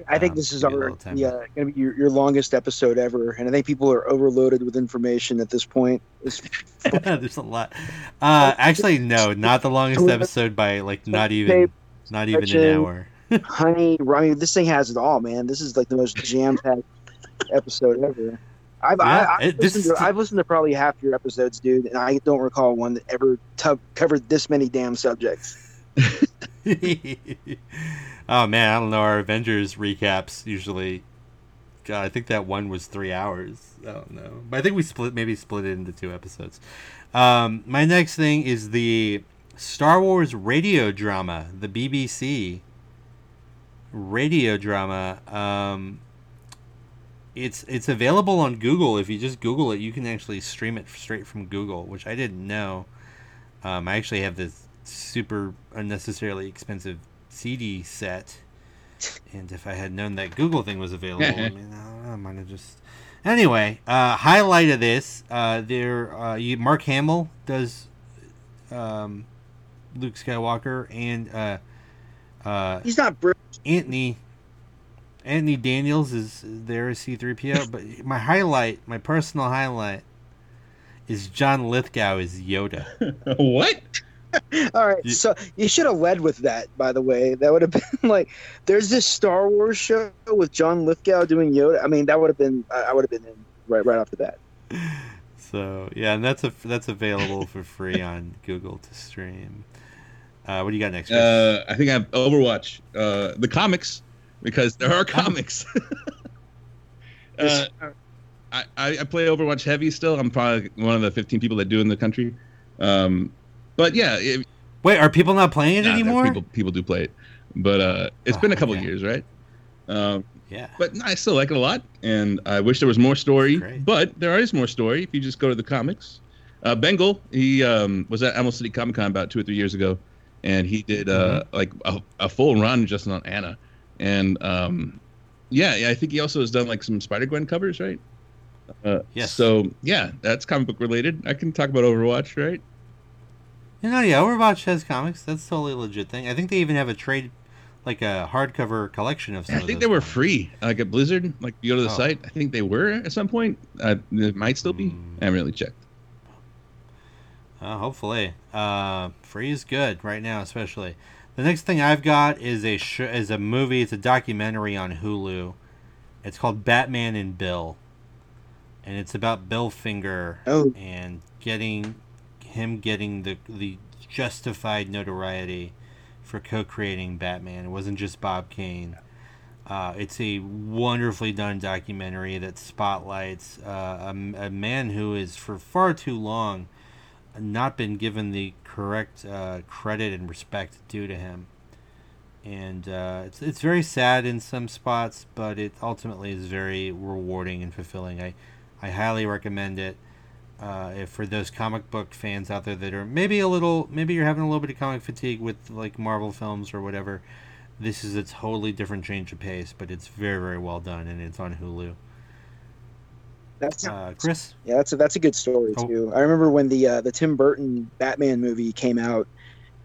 I think Um, this is give you a our yeah to be your, your longest episode ever, and I think people are overloaded with information at this point. There's a lot. Uh, actually, no, not the longest episode by like not even not even an hour. honey, I mean, this thing has it all, man. This is like the most jam packed episode ever. I've, Yeah, I, I've, listened is- to, I've listened to probably half your episodes, dude, and I don't recall one that ever tu- covered this many damn subjects. oh man, I don't know. Our Avengers recaps usually. God, I think that one was three hours. I don't know, but I think we split maybe split it into two episodes. Um, my next thing is the Star Wars radio drama, the BBC radio drama. Um, it's it's available on Google. If you just Google it, you can actually stream it straight from Google, which I didn't know. Um, I actually have this super unnecessarily expensive CD set, and if I had known that Google thing was available, I mean, I, I might have just. Anyway, uh, highlight of this: uh, there, uh, you, Mark Hamill does um, Luke Skywalker, and uh, uh, He's not Bruce. Anthony Anthony Daniels is there as C3PO, but my highlight, my personal highlight, is John Lithgow as Yoda. what? All right, You- so you should have led with that. By the way, that would have been like, there's this Star Wars show with John Lithgow doing Yoda. I mean, that would have been, I I would have been in right right off the bat. So yeah, and that's a that's available for free on Google to stream. Uh, what do you got next? Chris? Uh, I think I have Overwatch, uh, the comics, because there are comics. uh, I, I I play Overwatch heavy still. I'm probably one of the 15 people that do in the country. Um, but yeah, it, Wait, are people not playing it nah, anymore? People people do play it, but uh, it's Oh, been a couple okay. years, right? Um, Yeah. but I still like it a lot, and I wish there was more story. Great. But there is more story if you just go to the comics. Uh, Bengal, he um, was at Emerald City Comic Con about two or three years ago, and he did uh, Mm-hmm. like a, a full run just on Ana, and um, yeah, yeah, I think he also has done like some Spider Gwen covers, right? Uh, Yes. So yeah, that's comic book related. I can talk about Overwatch, right? You know, yeah, Overwatch has comics. That's totally a legit thing. I think they even have a trade, like a hardcover collection of some. I of think those they were comics. free, like at Blizzard. Like you go to the Oh. site, I think they were at some point. Uh, it might still be. Mm. I haven't really checked. Uh, hopefully, uh, free is good right now, especially. The next thing I've got is a sh- is a movie. It's a documentary on Hulu. It's called Batman and Bill, and it's about Bill Finger Oh. and getting him getting the the justified notoriety for co-creating Batman. It wasn't just Bob Kane. Uh, it's a wonderfully done documentary that spotlights uh, a, a man who is for far too long not been given the correct uh, credit and respect due to him. And uh, it's, it's very sad in some spots, but it ultimately is very rewarding and fulfilling. I, I highly recommend it. Uh, if for those comic book fans out there that are maybe a little, maybe you're having a little bit of comic fatigue with like Marvel films or whatever, this is a totally different change of pace, but it's very, very well done, and it's on Hulu. That's Uh, Chris, yeah, that's a, that's a good story Oh. too. I remember when the uh, the Tim Burton Batman movie came out,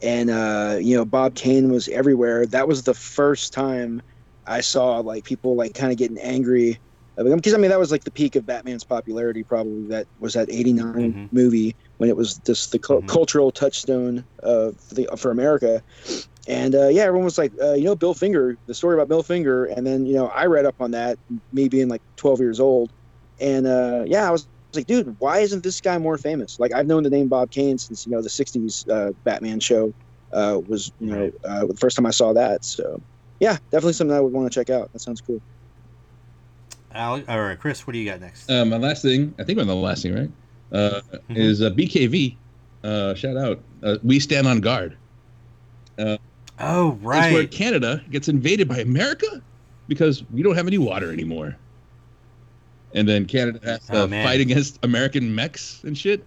and uh, you know Bob Kane was everywhere. That was the first time I saw like people like kind of getting angry because I mean that was like the peak of Batman's popularity. Probably that was that '89 Mhm. movie when it was just the Mhm. cultural touchstone for, the, for America. And uh, yeah, everyone was like, uh, you know, Bill Finger, the story about Bill Finger. And then you know, I read up on that, me being like 12 years old, and uh, yeah, I was, I was like, dude, why isn't this guy more famous? Like I've known the name Bob Kane since you know the '60s uh, Batman show uh, was you know uh, the first time I saw that. So yeah, definitely something I would want to check out. That sounds cool. Al, all right, Chris, what do you got next? Uh, my last thing, I think I'm the last thing, right? Uh, Mhm. Is uh, BKV. Uh, shout out. Uh, we stand on guard. oh, It's where. Canada gets invaded by America because we don't have any water anymore. And then Canada has to Oh, fight against American mechs and shit.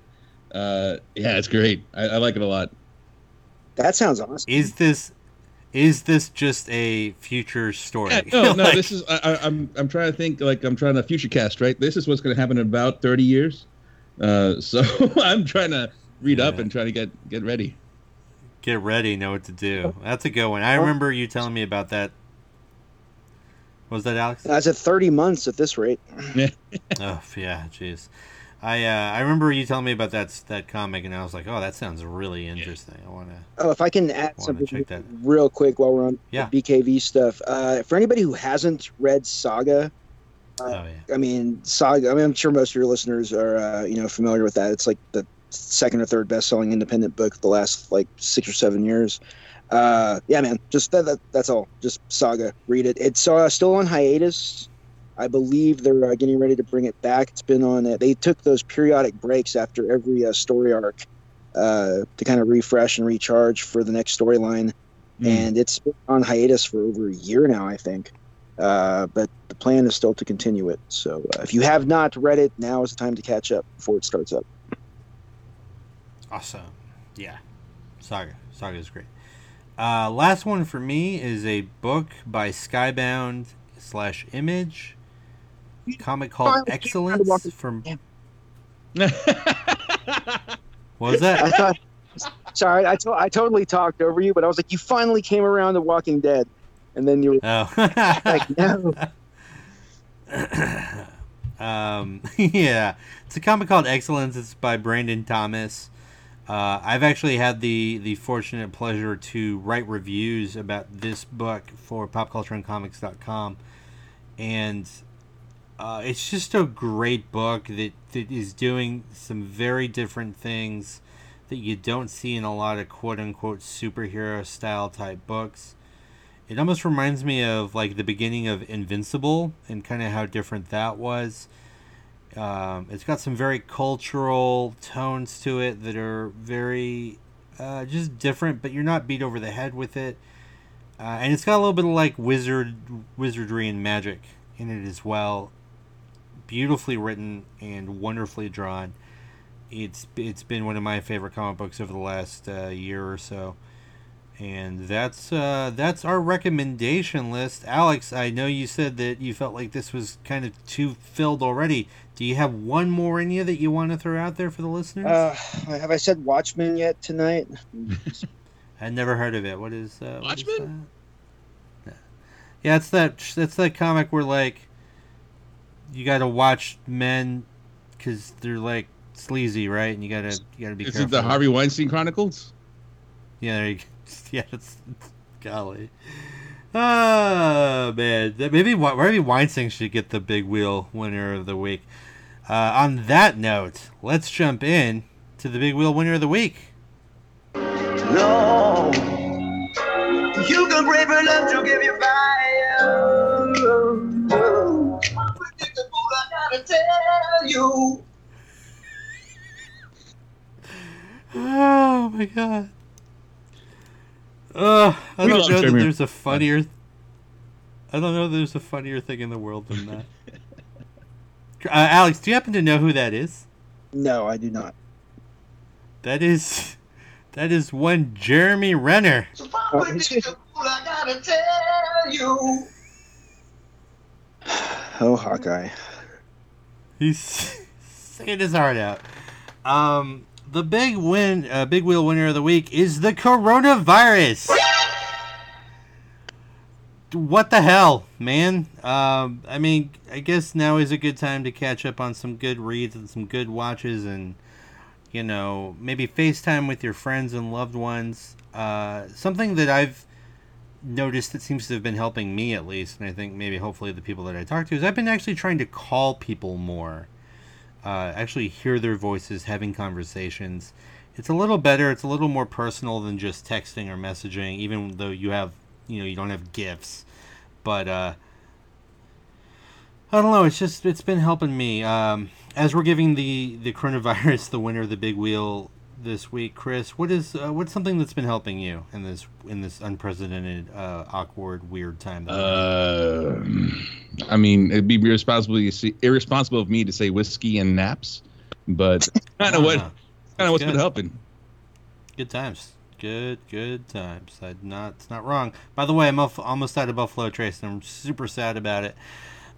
Uh, yeah, it's great. I, I like it a lot. That sounds awesome. Is this is this just a future story? Yeah, no, no. Like- This is I, I, I'm I'm trying to think like I'm trying to future cast right. This is what's going to happen in about 30 years. Uh, so I'm trying to read up and try to get get ready. get ready, know what to do. That's a good one. I remember you telling me about that. What was that Alex? That's at 30 months at this rate. oh yeah, jeez. I uh, I remember you telling me about that that comic, and I was like, oh, that sounds really interesting. I want to. Oh, if I can add Wanna something check that. real quick while we're on Yeah. the BKV stuff. Uh, for anybody who hasn't read Saga, Oh yeah. I mean, Saga. I mean, I'm sure most of your listeners are, uh, you know, familiar with that. It's like the second or third best-selling independent book of the last like six or seven years. Uh, yeah, man. Just that, that. That's all. Just Saga. Read it. It's uh, still on hiatus. I believe they're uh, getting ready to bring it back. It's been on. Uh, they took those periodic breaks after every uh, story arc uh, to kind of refresh and recharge for the next storyline Hmm. and it's been on hiatus for over a year now, I think. Uh, but the plan is still to continue it. So uh, if you have not read it, now is the time to catch up before it starts up. Awesome. Yeah. Saga. Saga is great. Uh, last one for me is a book by Skybound slash Image. Comic called Excellence from. What was I that? thought, sorry, I, to- I totally talked over you, but I was like, you finally came around to Walking Dead, and then you were Oh. like, no. um, yeah, it's a comic called Excellence. It's by Brandon Thomas. Uh, I've actually had the the fortunate pleasure to write reviews about this book for PopCultureAndComics.com, and uh, it's just a great book that, that is doing some very different things that you don't see in a lot of quote unquote superhero style type books. It almost reminds me of like the beginning of Invincible and kind of how different that was. Um, it's got some very cultural tones to it that are very uh, just different, but you're not beat over the head with it. Uh, and it's got a little bit of like wizard wizardry and magic in it as well. Beautifully written and wonderfully drawn. It's it's been one of my favorite comic books over the last uh, year or so and that's uh, that's our recommendation list. Alex, I know you said that you felt like this was kind of too filled already. Do you have one more in you that you want to throw out there for the listeners? Uh, have I said Watchmen yet tonight? I never heard of it. What is uh, what is Watchmen? that? Yeah, it's that that's that comic where like you got to watch men because they're like sleazy, right? And you gotta you gotta be Is careful. it the Harvey Weinstein Chronicles? Yeah, there you go. Yeah, it's, golly. Oh man, maybe Wa- maybe Weinstein should get the big wheel winner of the week. Uh, on that note, let's jump in to the big wheel winner of the week. No. You can pray for love to give you fire. Gotta tell you. Oh my god. Uh, I We don't know that there's a funnier. I don't know that there's a funnier thing in the world than that. uh, Alex, do you happen to know who that is? No, I do not. That is, that is one Jeremy Renner. So unpredictable, I gotta tell you. Oh, Hawkeye. He's singing his heart out. Um, the big win, uh, big wheel winner of the week is the coronavirus. What the hell, man? Um, I mean, I guess now is a good time to catch up on some good reads and some good watches, and you know, maybe FaceTime with your friends and loved ones. Uh, something that I've noticed that seems to have been helping me at least, and I think maybe hopefully the people that I talk to is I've been actually trying to call people more, uh, actually hear their voices, having conversations. It's a little better. It's a little more personal than just texting or messaging, even though you have you know you don't have gifts, but uh, I don't know. It's just it's been helping me. Um, as we're giving the the coronavirus the winner of the big wheel this week, Chris, what is uh, what's something that's been helping you in this in this unprecedented, uh, awkward, weird time? Uh, I mean, it'd be irresponsible irresponsible of me to say whiskey and naps, but kind of what kind of what's good. been helping. Good times. Good, good times. I not, it's not wrong. By the way, I'm al- almost out of Buffalo Trace, and I'm super sad about it.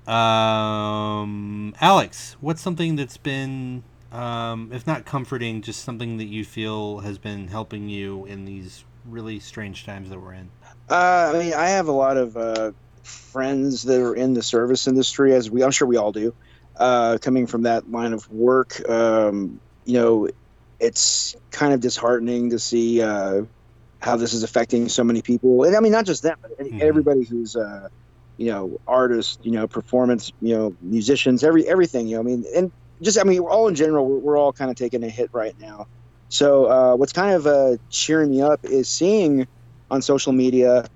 Um, Alex, what's something that's been, um, if not comforting, just something that you feel has been helping you in these really strange times that we're in? Uh, I mean, I have a lot of uh, friends that are in the service industry, as we, I'm sure we all do, uh, coming from that line of work. Um, you know, it's kind of disheartening to see uh, how this is affecting so many people, and I mean, not just them, but Mhm. everybody who's, uh, you know, artists, you know, performance, you know, musicians, every everything. You know, I mean, and just, I mean, we're all in general, we're, we're all kind of taking a hit right now. So, uh, what's kind of uh, cheering me up is seeing on social media,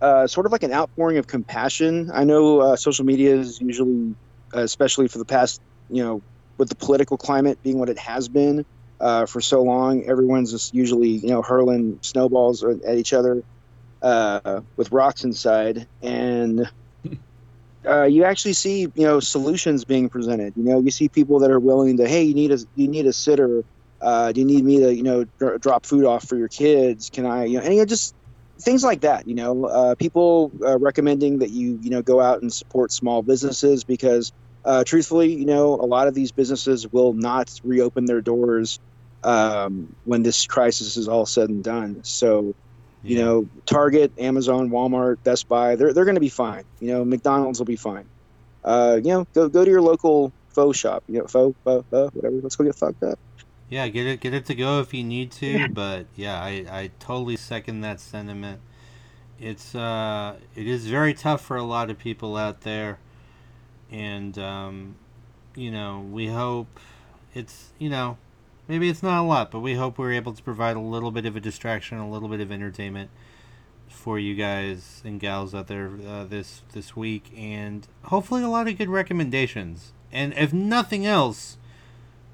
uh, sort of like an outpouring of compassion. I know uh, social media is usually, uh, especially for the past, you know, with the political climate being what it has been uh, for so long, everyone's just usually, you know, hurling snowballs at each other with rocks inside. And uh, you actually see, you know, solutions being presented. You know, you see people that are willing to, hey, you need a, you need a sitter. Uh, do you need me to, you know, dr- drop food off for your kids? Can I, you know, know, just things like that you know uh, people uh, recommending that you you know go out and support small businesses because uh, truthfully you know a lot of these businesses will not reopen their doors um, when this crisis is all said and done so you know target amazon walmart best buy they're, they're going to be fine. You know mcdonald's will be fine. Uh, you know go, go to your local pho shop you know faux, faux, faux whatever let's go get fucked up. Yeah, get it get it to go if you need to, but yeah, I, I totally second that sentiment. It's uh it is very tough for a lot of people out there and um you know, we hope it's you know, maybe it's not a lot, but we hope we're able to provide a little bit of a distraction, a little bit of entertainment for you guys and gals out there uh, this this week and hopefully a lot of good recommendations. And if nothing else,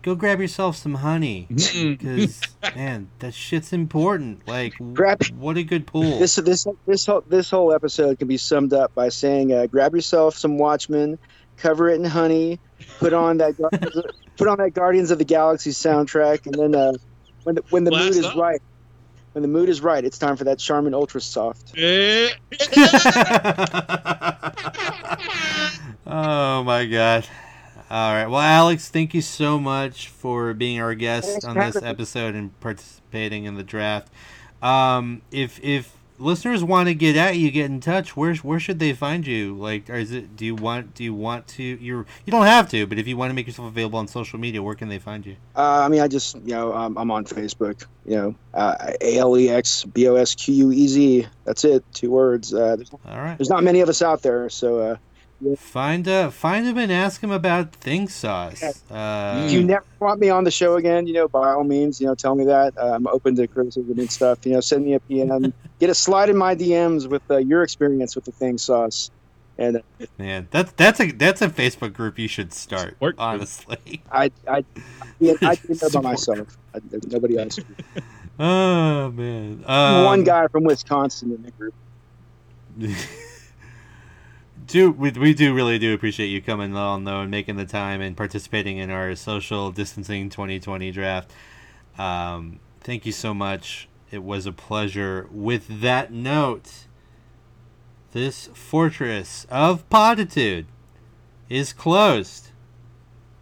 go grab yourself some honey because man, that shit's important. Like, Grab- what a good pool. This this this whole this whole episode can be summed up by saying, uh, "Grab yourself some Watchmen, cover it in honey, put on that put on that Guardians of the Galaxy soundtrack, and then uh, when the, when the mood is up. right, when the mood is right, it's time for that Charmin Ultra Soft." Eh. oh my god. All right. Well, Alex, thank you so much for being our guest Thanks on this episode and participating in the draft. Um, if if listeners want to get at you, get in touch. Where where should they find you? Like, is it? Do you want? Do you want to? You're you don't have to, but if you want to make yourself available on social media, where can they find you? Uh, I mean, I just you know um, I'm on Facebook. You know, uh, A L E X B O S Q U E Z. That's it. Two words. Uh, there's, All right. there's not many of us out there, so uh, Find uh find him and ask him about Thing Sauce. Uh, if you never want me on the show again, you know, by all means, you know, tell me that. Uh, I'm open to criticism and stuff. You know, send me a PM. Get a slide in my DMs with uh, your experience with the thing sauce. And uh, Man, that's that's a that's a Facebook group you should start. Support honestly. I, I, yeah, I do it by myself. I, there's nobody else. Oh man. Um, One guy from Wisconsin in the group. Do we, we do really do appreciate you coming on though and making the time and participating in our social distancing 2020 draft. Um, thank you so much. It was a pleasure. With that note, this fortress of potitude is closed.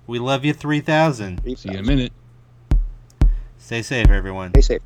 We love you 3000. See you in a minute. Stay safe, everyone. Stay safe.